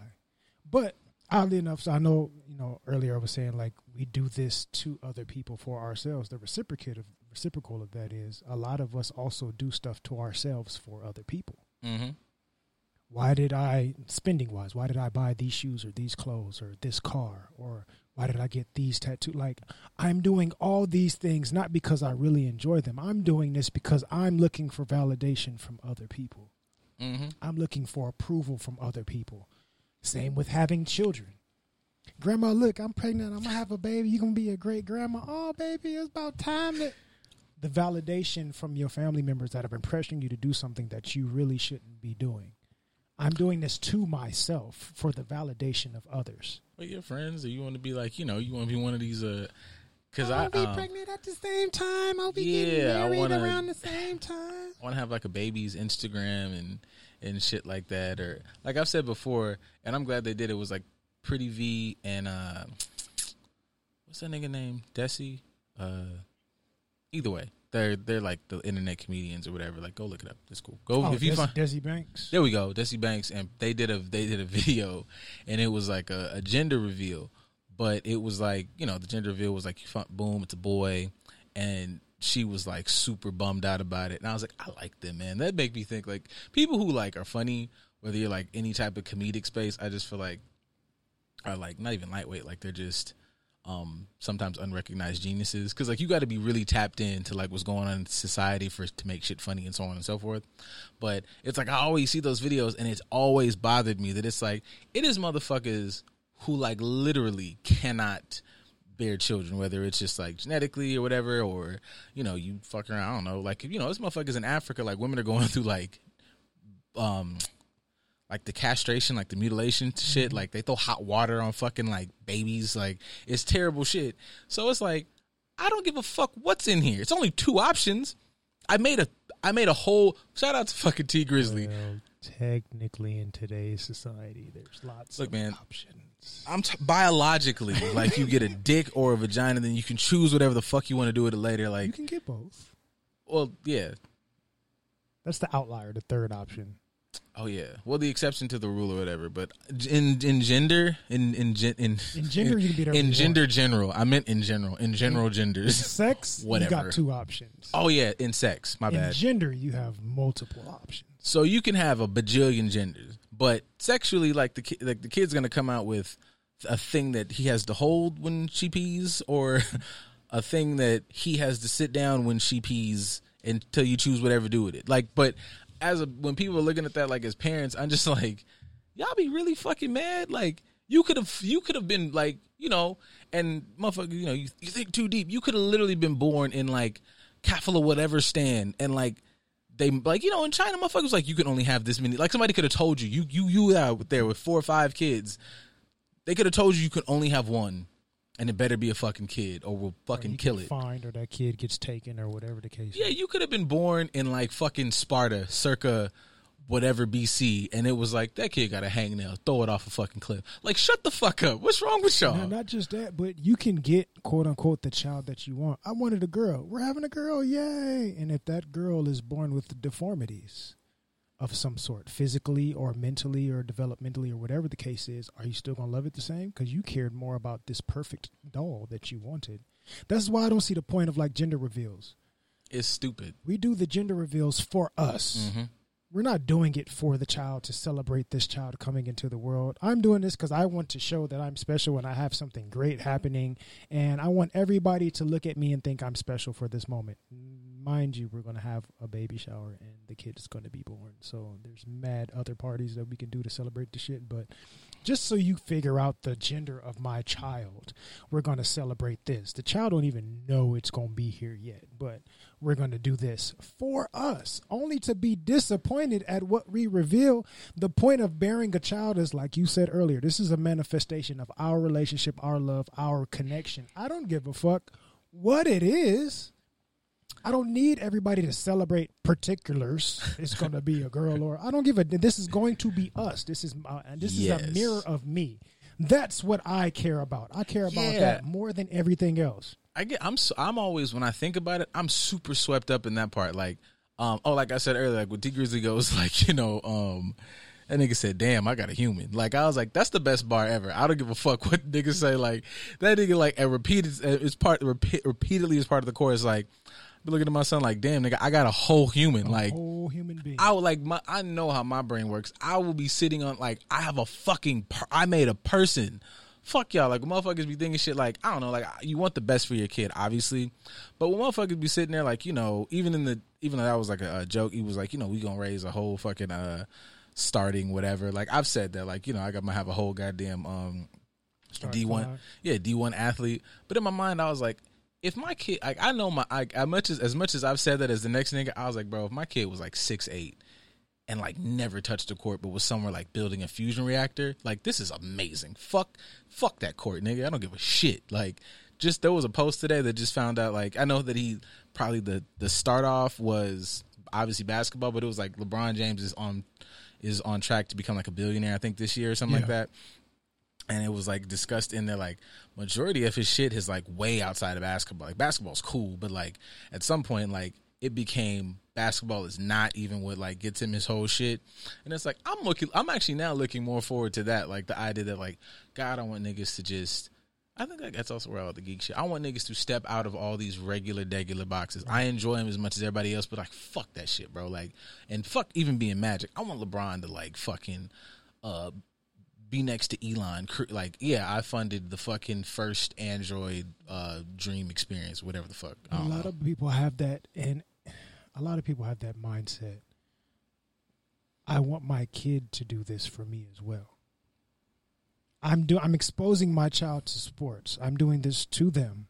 But oddly enough, so I know you know earlier I was saying like we do this to other people for ourselves. The reciprocate of reciprocal of that is a lot of us also do stuff to ourselves for other people. Mm-hmm. Why did I spending wise? Why did I buy these shoes or these clothes or this car or why did I get these tattoos? Like I'm doing all these things not because I really enjoy them. I'm doing this because I'm looking for validation from other people. Mm-hmm. I'm looking for approval from other people. Same with having children. Grandma, look, I'm pregnant. I'm gonna have a baby. You're gonna be a great grandma. Oh, baby, it's about time that the validation from your family members that have been pressuring you to do something that you really shouldn't be doing. I'm doing this to myself for the validation of others. With your friends, or you want to be like, you know, you want to be one of these, uh, because I I'll be um, pregnant at the same time. I'll be Yeah, getting married wanna- around the same time. I want to have like a baby's Instagram and and shit like that, or like I've said before, and I'm glad they did. It was like Pretty Vee and uh, what's that nigga name? Desi. Uh, either way, they're they're like the internet comedians or whatever. Like, go look it up. It's cool. Go Oh, if you Des- find. Desi Banks. There we go, Desi Banks, and they did a they did a video, and it was like a, a gender reveal, but it was like you know the gender reveal was like boom, it's a boy, and she was like super bummed out about it, and I was like, I like them, man. That make me think like people who like are funny, whether you're like any type of comedic space, I just feel like are like not even lightweight, like they're just um sometimes unrecognized geniuses. Because like you got to be really tapped into like what's going on in society for to make shit funny and so on and so forth. But it's like i always see those videos and it's always bothered me that it's like it is motherfuckers who like literally cannot bear children whether it's just like genetically or whatever or you know you fuck around i don't know. Like you know this motherfuckers in africa like women are going through like um like the castration, like the mutilation shit. Mm-hmm. Like they throw hot water on fucking like babies. Like it's terrible shit. So it's like I don't give a fuck what's in here. It's only two options. I made a I made a whole shout out to fucking Tee Grizzley. Well, technically, in today's society, there's lots Look, of man. options. I'm t- biologically like you get a dick or a vagina, then you can choose whatever the fuck you want to do with it later. Like you can get both. well, yeah, That's the outlier, the third option. Oh yeah. Well, the exception to the rule or whatever. But in in gender in in in In gender, you can be in you gender general. I meant in general. In general genders. Sex, you Whatever. got two options. Oh yeah, in sex. My in bad. gender, you have multiple options. So you can have a bajillion genders, but sexually, like the ki- like the kid's gonna come out with a thing that he has to hold when she pees, or a thing that he has to sit down when she pees until you choose whatever to do with it. Like, but as a when people are looking at that, like as parents, I'm just like, y'all be really fucking mad. Like you could have you could have been like you know, and motherfucker, you know, you, you think too deep. You could have literally been born in like Catholic whatever stand and like they like you know in China, motherfuckers like you can only have this many. Like somebody could have told you, you you you out there with four or five kids. They could have told you you could only have one, and it better be a fucking kid, or we'll fucking you kill it. Find or that kid gets taken or whatever the case. Yeah, is. you could have been born in like fucking Sparta, circa whatever BC, and it was like that kid got a hangnail, throw it off a fucking cliff. Like, shut the fuck up. What's wrong with y'all? Now, not just that, but you can get quote unquote the child that you want. I wanted a girl. We're having a girl, yay! And if that girl is born with deformities of some sort, physically or mentally or developmentally or whatever the case is, are you still gonna love it the same? Because you cared more about this perfect doll that you wanted. That's why I don't see the point of like gender reveals. It's stupid. We do the gender reveals for us. Mm-hmm. We're not doing it for the child to celebrate this child coming into the world. I'm doing this because I want to show that I'm special and I have something great happening. And I want everybody to look at me and think I'm special for this moment. Mind you, we're going to have a baby shower and the kid is going to be born. So there's mad other parties that we can do to celebrate the shit. But just so you figure out the gender of my child, we're going to celebrate this. The child don't even know it's going to be here yet, but we're going to do this for us, only to be disappointed at what we reveal. The point of bearing a child is, like you said earlier, this is a manifestation of our relationship, our love, our connection. I don't give a fuck what it is. I don't need everybody to celebrate particulars. It's going to be a girl or I don't give a. This is going to be us. This is uh, this is a mirror of me. That's what I care about. I care about Yeah. that more than everything else. I get. I'm. I'm always when I think about it, I'm super swept up in that part. Like, um. Oh, like I said earlier, like with Tee Grizzley goes, like you know, um. That nigga said, "Damn, I got a human." Like I was like, "That's the best bar ever." I don't give a fuck what niggas say. Like that nigga, like and repeated, it's part repeat, repeatedly as part of the chorus. Like, be looking at my son, like, "Damn, nigga, I got a whole human." like, whole human being. I would like my I know how my brain works. I will be sitting on like I have a fucking per, I made a person. Fuck y'all. Like motherfuckers be thinking shit like I don't know. Like you want the best for your kid, obviously, but when motherfuckers be sitting there like you know even in the even though that was like a, a joke, he was like you know we gonna raise a whole fucking uh starting whatever. Like I've said that like you know I got to have a whole goddamn um D one yeah D one athlete. But in my mind I was like if my kid like I know my I, as much as as much as I've said that as the next nigga I was like bro if my kid was like six eight and like never touched the court but was somewhere like building a fusion reactor like this is amazing. Fuck fuck that court nigga. I don't give a shit. Like just there was a post today that just found out like I know that he probably the the start off was obviously basketball but it was like LeBron James is on is on track to become like a billionaire I think this year or something like that and it was like discussed in there like majority of his shit is like way outside of basketball like basketball's cool but like at some point like it became basketball is not even what like gets him his whole shit and it's like i'm looking i'm actually now looking more forward to that like the idea that like god i want niggas to just I think that's also where all the geek shit. I want niggas to step out of all these regular, regular boxes. I enjoy them as much as everybody else, but like fuck that shit, bro. Like, and fuck even being Magic. I want LeBron to like fucking uh be next to Elon. Like, yeah, I funded the fucking first Android uh Dream experience, whatever the fuck. A lot know. of people have that, and a lot of people have that mindset. I want my kid to do this for me as well. I'm do I'm exposing my child to sports. I'm doing this to them,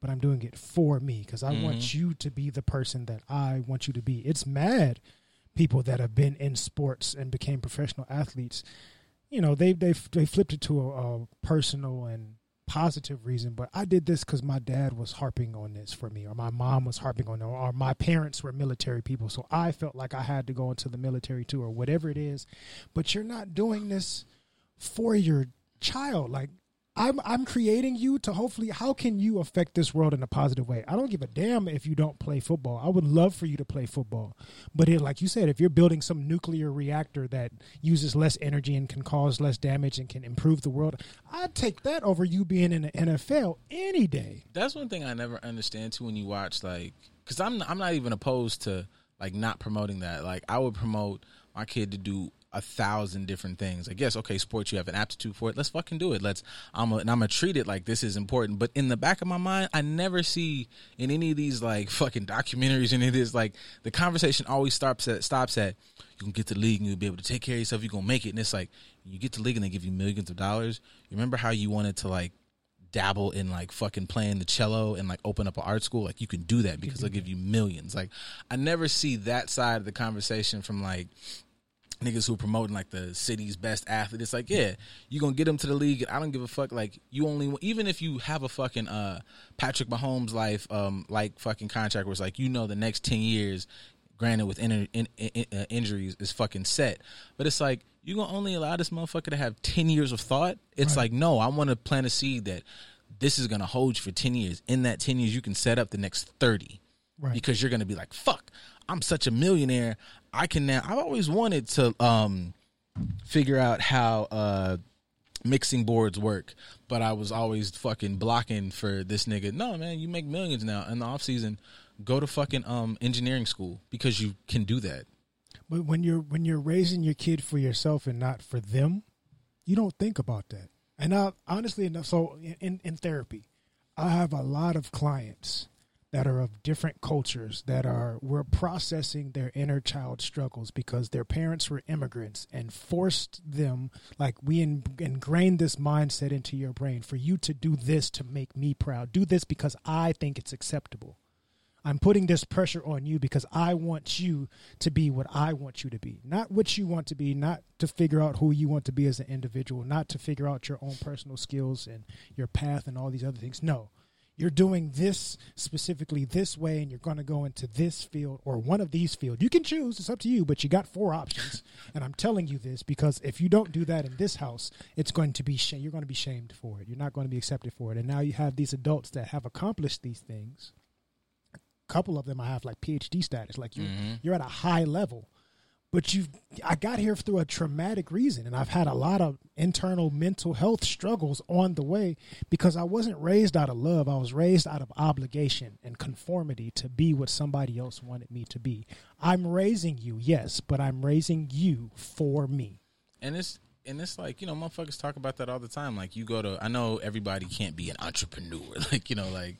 but I'm doing it for me because I want Mhm. you to be the person that I want you to be. It's mad people that have been in sports and became professional athletes. You know, they they they flipped it to a, a personal and positive reason, but I did this because my dad was harping on this for me, or my mom was harping on it, or my parents were military people, so I felt like I had to go into the military too, or whatever it is. But you're not doing this for your child. Like I'm, I'm creating you to hopefully. How can you affect this world in a positive way? I don't give a damn if you don't play football. I would love for you to play football, but it, like you said, if you're building some nuclear reactor that uses less energy and can cause less damage and can improve the world, I'd take that over you being in the NFL any day. That's one thing I never understand too when you watch like because I'm I'm not even opposed to like not promoting that. Like I would promote my kid to do a thousand different things. Like yes, okay, sports you have an aptitude for it. Let's fucking do it. Let's I'm a, and I'm gonna treat it like this is important. But in the back of my mind, I never see in any of these like fucking documentaries and it is like the conversation always stops at stops at you can get to the league and you'll be able to take care of yourself. You're gonna make it. And it's like you get to league and they give you millions of dollars. You remember how you wanted to like dabble in like fucking playing the cello and like open up an art school, like you can do that because they'll give you millions. Like I never see that side of the conversation from like niggas who are promoting like the city's best athlete. It's like, yeah, you gonna get them to the league. I don't give a fuck. Like you only even if you have a fucking uh Patrick Mahomes life um like fucking contract where it's like you know the next ten years, granted with in, in, in, uh, injuries is fucking set. But it's like you gonna only allow this motherfucker to have ten years of thought. It's like no, I want to plant a seed that this is gonna hold you for ten years. In that ten years, you can set up the next thirty Right. because you're gonna be like, fuck, I'm such a millionaire. I can now. I've always wanted to um figure out how uh mixing boards work, but I was always fucking blocking for this nigga. No, man, you make millions now in the off season. Go to fucking um engineering school because you can do that. But when you're when you're raising your kid for yourself and not for them, you don't think about that. And I honestly enough, so in in therapy, I have a lot of clients that are of different cultures that are we're processing their inner child struggles because their parents were immigrants and forced them like we in, ingrained this mindset into your brain for you to do this to make me proud. Do this because i think it's acceptable. I'm putting this pressure on you because I want you to be what I want you to be, not what you want to be, not to figure out who you want to be as an individual, not to figure out your own personal skills and your path and all these other things. No, you're doing this specifically this way and you're going to go into this field or one of these fields. You can choose, it's up to you, but you got four options. And I'm telling you this because if you don't do that in this house, it's going to be shame. You're going to be shamed for it. You're not going to be accepted for it. And now you have these adults that have accomplished these things A couple of them I have like PhD status. Like you, mm-hmm. you're at a high level, but you, I got here through a traumatic reason, and I've had a lot of internal mental health struggles on the way because I wasn't raised out of love. I was raised out of obligation and conformity to be what somebody else wanted me to be. I'm raising you, yes, but I'm raising you for me. and it's and it's like you know motherfuckers talk about that all the time like you go to i know everybody can't be an entrepreneur like you know like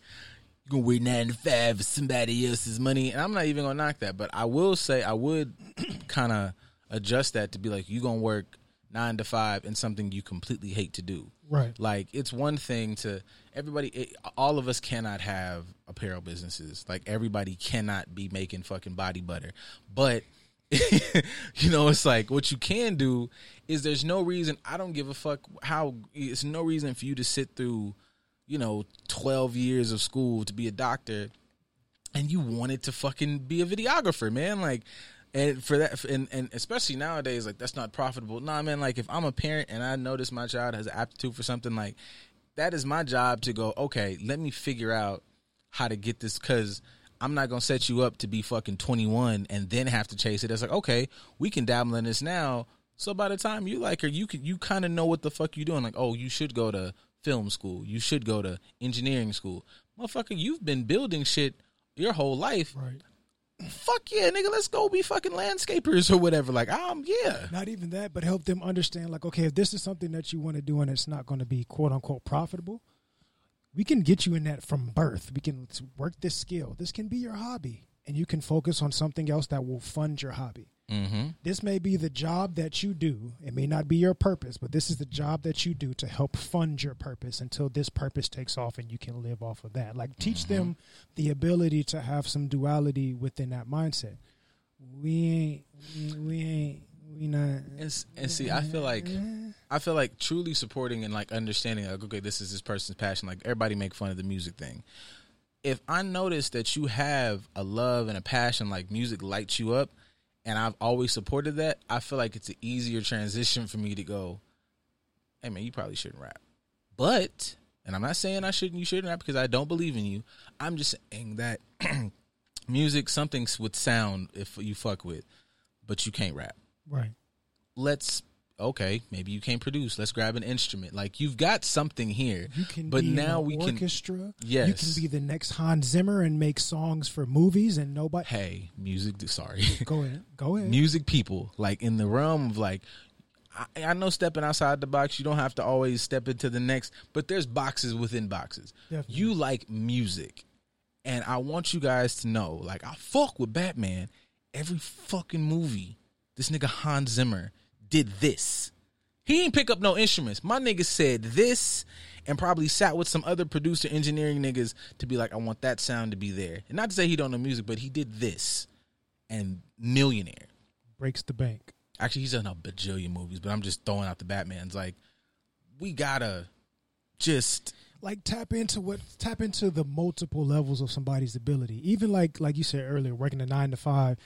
you gonna work nine to five for somebody else's money. And i'm not even gonna knock that but i will say i would kind of adjust that to be like you gonna work nine to five in something you completely hate to do. Right. like it's one thing to everybody it, all of us cannot have apparel businesses. Like everybody cannot be making fucking body butter. But you know it's like what you can do is there's no reason i don't give a fuck how it's no reason for you to sit through you know 12 years of school to be a doctor and you wanted to fucking be a videographer, man. Like, and for that, and, and especially nowadays, like that's not profitable. Nah, man. Like, if I'm a parent and I notice my child has aptitude for something, like that is my job to go. Okay, let me figure out how to get this because I'm not gonna set you up to be fucking 21 and then have to chase it. It's like, okay, we can dabble in this now. So by the time you like her, you can you kind of know what the fuck you doing. Like, oh, you should go to film school. You should go to engineering school. Motherfucker, you've been building shit your whole life. Right. Fuck yeah, nigga, let's go be fucking landscapers or whatever. Like, um, yeah. Not even that, but help them understand like, okay, if this is something that you want to do and it's not going to be quote unquote profitable, we can get you in that from birth. We can work this skill. This can be your hobby, and you can focus on something else that will fund your hobby. Mm-hmm. This may be the job that you do. It may not be your purpose, but this is the job that you do to help fund your purpose until this purpose takes off and you can live off of that. Like teach them the ability to have some duality within that mindset. We ain't, we, we ain't, we not. And, and see, I feel like I feel like truly supporting and like understanding like okay, this is this person's passion. Like everybody make fun of the music thing. If I notice that you have a love and a passion, like music lights you up, and I've always supported that, I feel like it's an easier transition for me to go, hey man, you probably shouldn't rap. But, and I'm not saying I shouldn't, you shouldn't rap because I don't believe in you. I'm just saying that music, something with sound if you fuck with, but you can't rap Right. let's okay maybe you can't produce let's grab an instrument like you've got something here You can but be now we an can orchestra. Yes. You can be the next Hans Zimmer and make songs for movies and nobody. hey music sorry Go ahead. Go ahead. music people like in the realm of like I, I know stepping outside the box you don't have to always step into the next but there's boxes within boxes Definitely. you like music and i want you guys to know like i fuck with batman every fucking movie this nigga hans zimmer did this he ain't pick up no instruments my nigga said this and probably sat with some other producer engineering niggas to be like, I want that sound to be there. And not to say he don't know music, but he did this and millionaire. Breaks the bank. Actually, he's done a bajillion movies, but I'm just throwing out the Batman's. Like, we gotta just like tap into what tap into the multiple levels of somebody's ability. Even like like you said earlier, working a nine to five,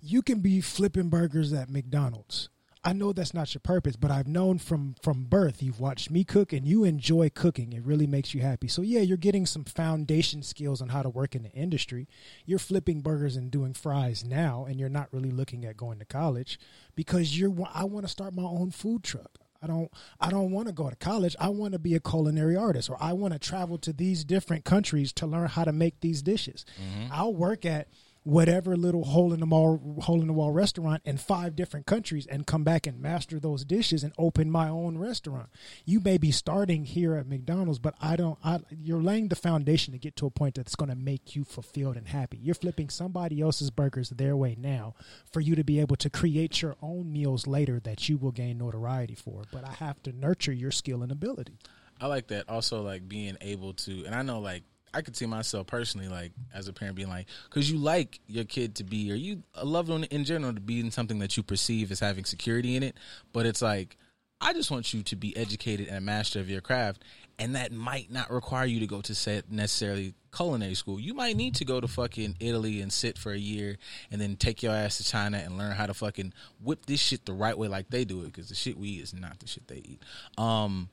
you can be flipping burgers at McDonald's. I know that's not your purpose, but I've known from from birth you've watched me cook and you enjoy cooking. It really makes you happy. So yeah, you're getting some foundation skills on how to work in the industry. You're flipping burgers and doing fries now and you're not really looking at going to college because you're I want to start my own food truck. I don't I don't want to go to college. I want to be a culinary artist or I want to travel to these different countries to learn how to make these dishes. Mm-hmm. I'll work at whatever little hole in the wall hole in the wall restaurant in five different countries and come back and master those dishes and open my own restaurant. You may be starting here at McDonald's, but I don't I you're laying the foundation to get to a point that's going to make you fulfilled and happy. You're flipping somebody else's burgers their way now for you to be able to create your own meals later that you will gain notoriety for. But I have to nurture your skill and ability. I like that also like being able to and I know like I could see myself personally, like as a parent, being like, because you like your kid to be, or you love them in general to be in something that you perceive as having security in it. But it's like, I just want you to be educated and a master of your craft, and that might not require you to go to set necessarily culinary school. You might need to go to fucking Italy and sit for a year, and then take your ass to China and learn how to fucking whip this shit the right way, like they do it. Because the shit we eat is not the shit they eat. Um,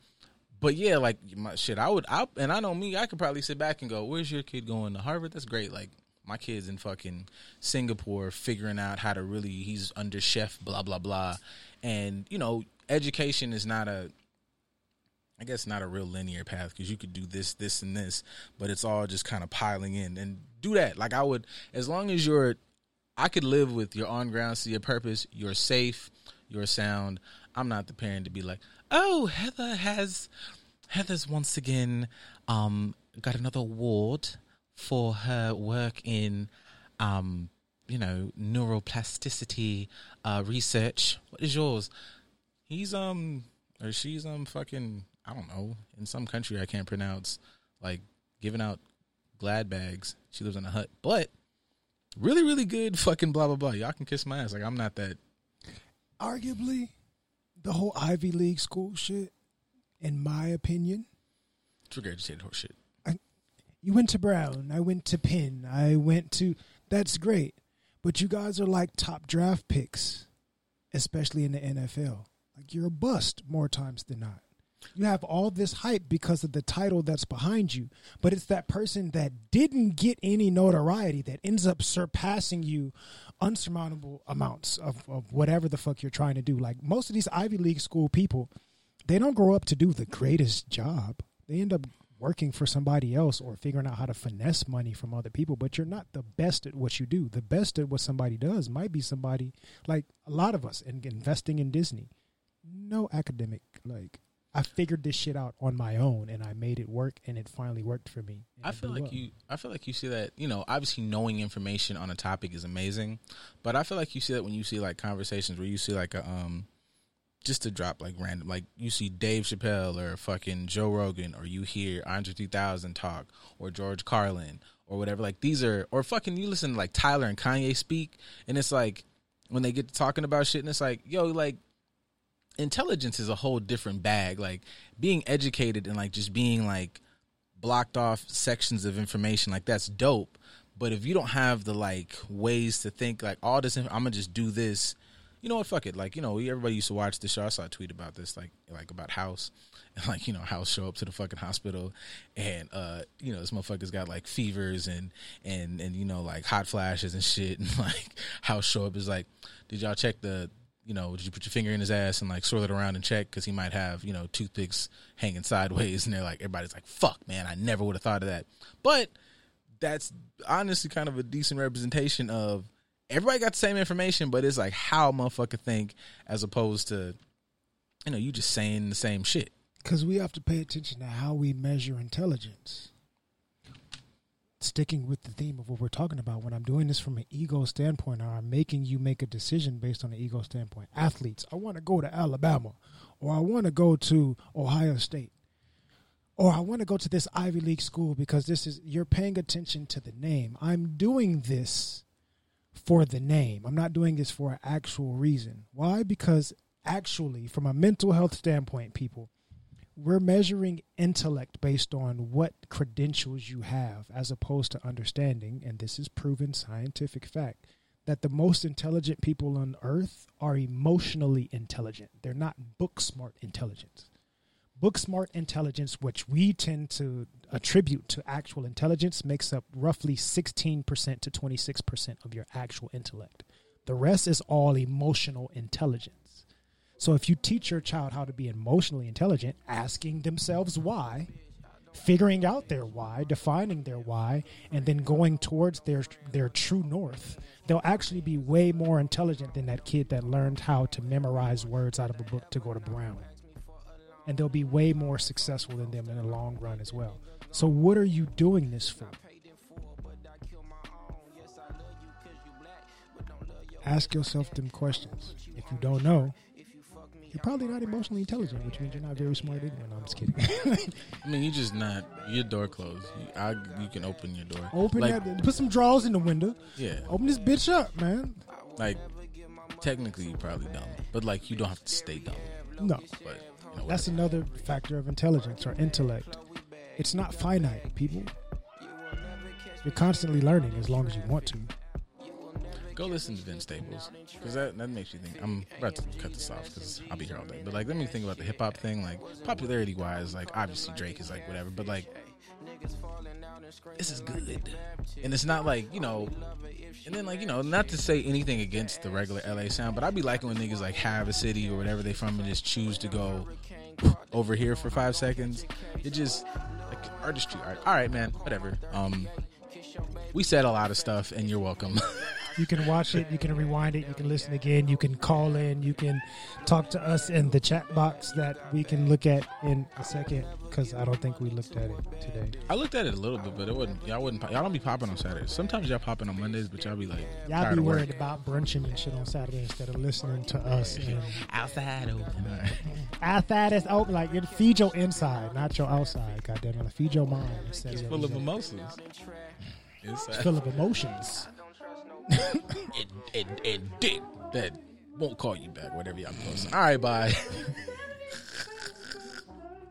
but yeah, like my shit, I would, I and I know me, I could probably sit back and go, "Where's your kid going to Harvard? That's great." Like my kid's in fucking Singapore, figuring out how to really. He's under chef, blah blah blah, and you know, education is not a. I guess not a real linear path because you could do this, this, and this, but it's all just kind of piling in. And do that. Like I would, as long as you're, I could live with your on ground, see your purpose. You're safe. You're sound. I'm not the parent to be like, oh, Heather has Heather's once again um, got another award for her work in um, you know neuroplasticity uh, research. What is yours? He's um or she's um fucking I don't know in some country I can't pronounce like giving out glad bags. She lives in a hut, but really really good fucking blah blah blah. Y'all can kiss my ass. Like I'm not that. Arguably, the whole Ivy League school shit, in my opinion, it's regurgitated horse shit. I, you went to Brown. I went to Penn. I went to. That's great, but you guys are like top draft picks, especially in the NFL. Like you're a bust more times than not. You have all this hype because of the title that's behind you, but it's that person that didn't get any notoriety that ends up surpassing you unsurmountable amounts of, of whatever the fuck you're trying to do. Like most of these Ivy League school people, they don't grow up to do the greatest job. They end up working for somebody else or figuring out how to finesse money from other people, but you're not the best at what you do. The best at what somebody does might be somebody like a lot of us in investing in Disney. No academic like I figured this shit out on my own and I made it work and it finally worked for me. I feel like up. you I feel like you see that, you know, obviously knowing information on a topic is amazing, but I feel like you see that when you see like conversations where you see like a um just to drop like random like you see Dave Chappelle or fucking Joe Rogan or you hear Andre 3000 talk or George Carlin or whatever like these are or fucking you listen to like Tyler and Kanye speak and it's like when they get to talking about shit and it's like yo like intelligence is a whole different bag. Like being educated and like just being like blocked off sections of information, like that's dope. But if you don't have the like ways to think, like all this, I'm gonna just do this. You know what? Fuck it. Like you know, everybody used to watch the show. I saw a tweet about this, like like about House, and like you know, House show up to the fucking hospital, and uh, you know, this motherfucker's got like fevers and and and you know, like hot flashes and shit, and like House show up is like, did y'all check the you know, did you put your finger in his ass and like swirl it around and check because he might have you know toothpicks hanging sideways, and they're like everybody's like, "Fuck, man, I never would have thought of that." But that's honestly kind of a decent representation of everybody got the same information, but it's like how motherfucker think as opposed to you know you just saying the same shit. Because we have to pay attention to how we measure intelligence sticking with the theme of what we're talking about, when I'm doing this from an ego standpoint, or I'm making you make a decision based on an ego standpoint, athletes, I want to go to Alabama or I want to go to Ohio State. or I want to go to this Ivy League school because this is you're paying attention to the name. I'm doing this for the name. I'm not doing this for an actual reason. Why? Because actually, from a mental health standpoint, people, we're measuring intellect based on what credentials you have as opposed to understanding, and this is proven scientific fact, that the most intelligent people on earth are emotionally intelligent. They're not book smart intelligence. Book smart intelligence, which we tend to attribute to actual intelligence, makes up roughly 16% to 26% of your actual intellect. The rest is all emotional intelligence. So if you teach your child how to be emotionally intelligent, asking themselves why, figuring out their why, defining their why, and then going towards their their true north, they'll actually be way more intelligent than that kid that learned how to memorize words out of a book to go to Brown. And they'll be way more successful than them in the long run as well. So what are you doing this for? Ask yourself them questions. If you don't know, you're probably not emotionally intelligent, which means you're not very smart anyway. No, I'm just kidding. I mean, you're just not your door closed. You, I, you can open your door. Open like, that. Put some drawers in the window. Yeah, Open this bitch up, man. like technically you're probably dumb, but like you don't have to stay dumb. No, But you know, that's another factor of intelligence or intellect. It's not finite, people. You're constantly learning as long as you want to. Go listen to Vince Staples because that, that makes you think. I'm about to cut this off because I'll be here all day. But like, let me think about the hip hop thing. Like popularity wise, like obviously Drake is like whatever, but like this is good, and it's not like you know. And then like you know, not to say anything against the regular LA sound, but I'd be liking when niggas like have a city or whatever they from and just choose to go over here for five seconds. It just like artistry art. All right, man, whatever. Um, we said a lot of stuff, and you're welcome. You can watch it, you can rewind it, you can listen again, you can call in, you can talk to us in the chat box that we can look at in a second because I don't think we looked at it today. I looked at it a little bit, but it wouldn't. Y'all wouldn't. Y'all don't be popping on Saturdays. Sometimes y'all popping on Mondays, but y'all be like Y'all tired be of work. worried about brunching and shit on Saturday instead of listening to us. And outside open. outside is open, like you feed your inside, not your outside. Goddamn it, feed your mind. instead It's your full of inside. mimosas. It's full of emotions. and, and, and dick that won't call you back. Whatever y'all post. All right, bye.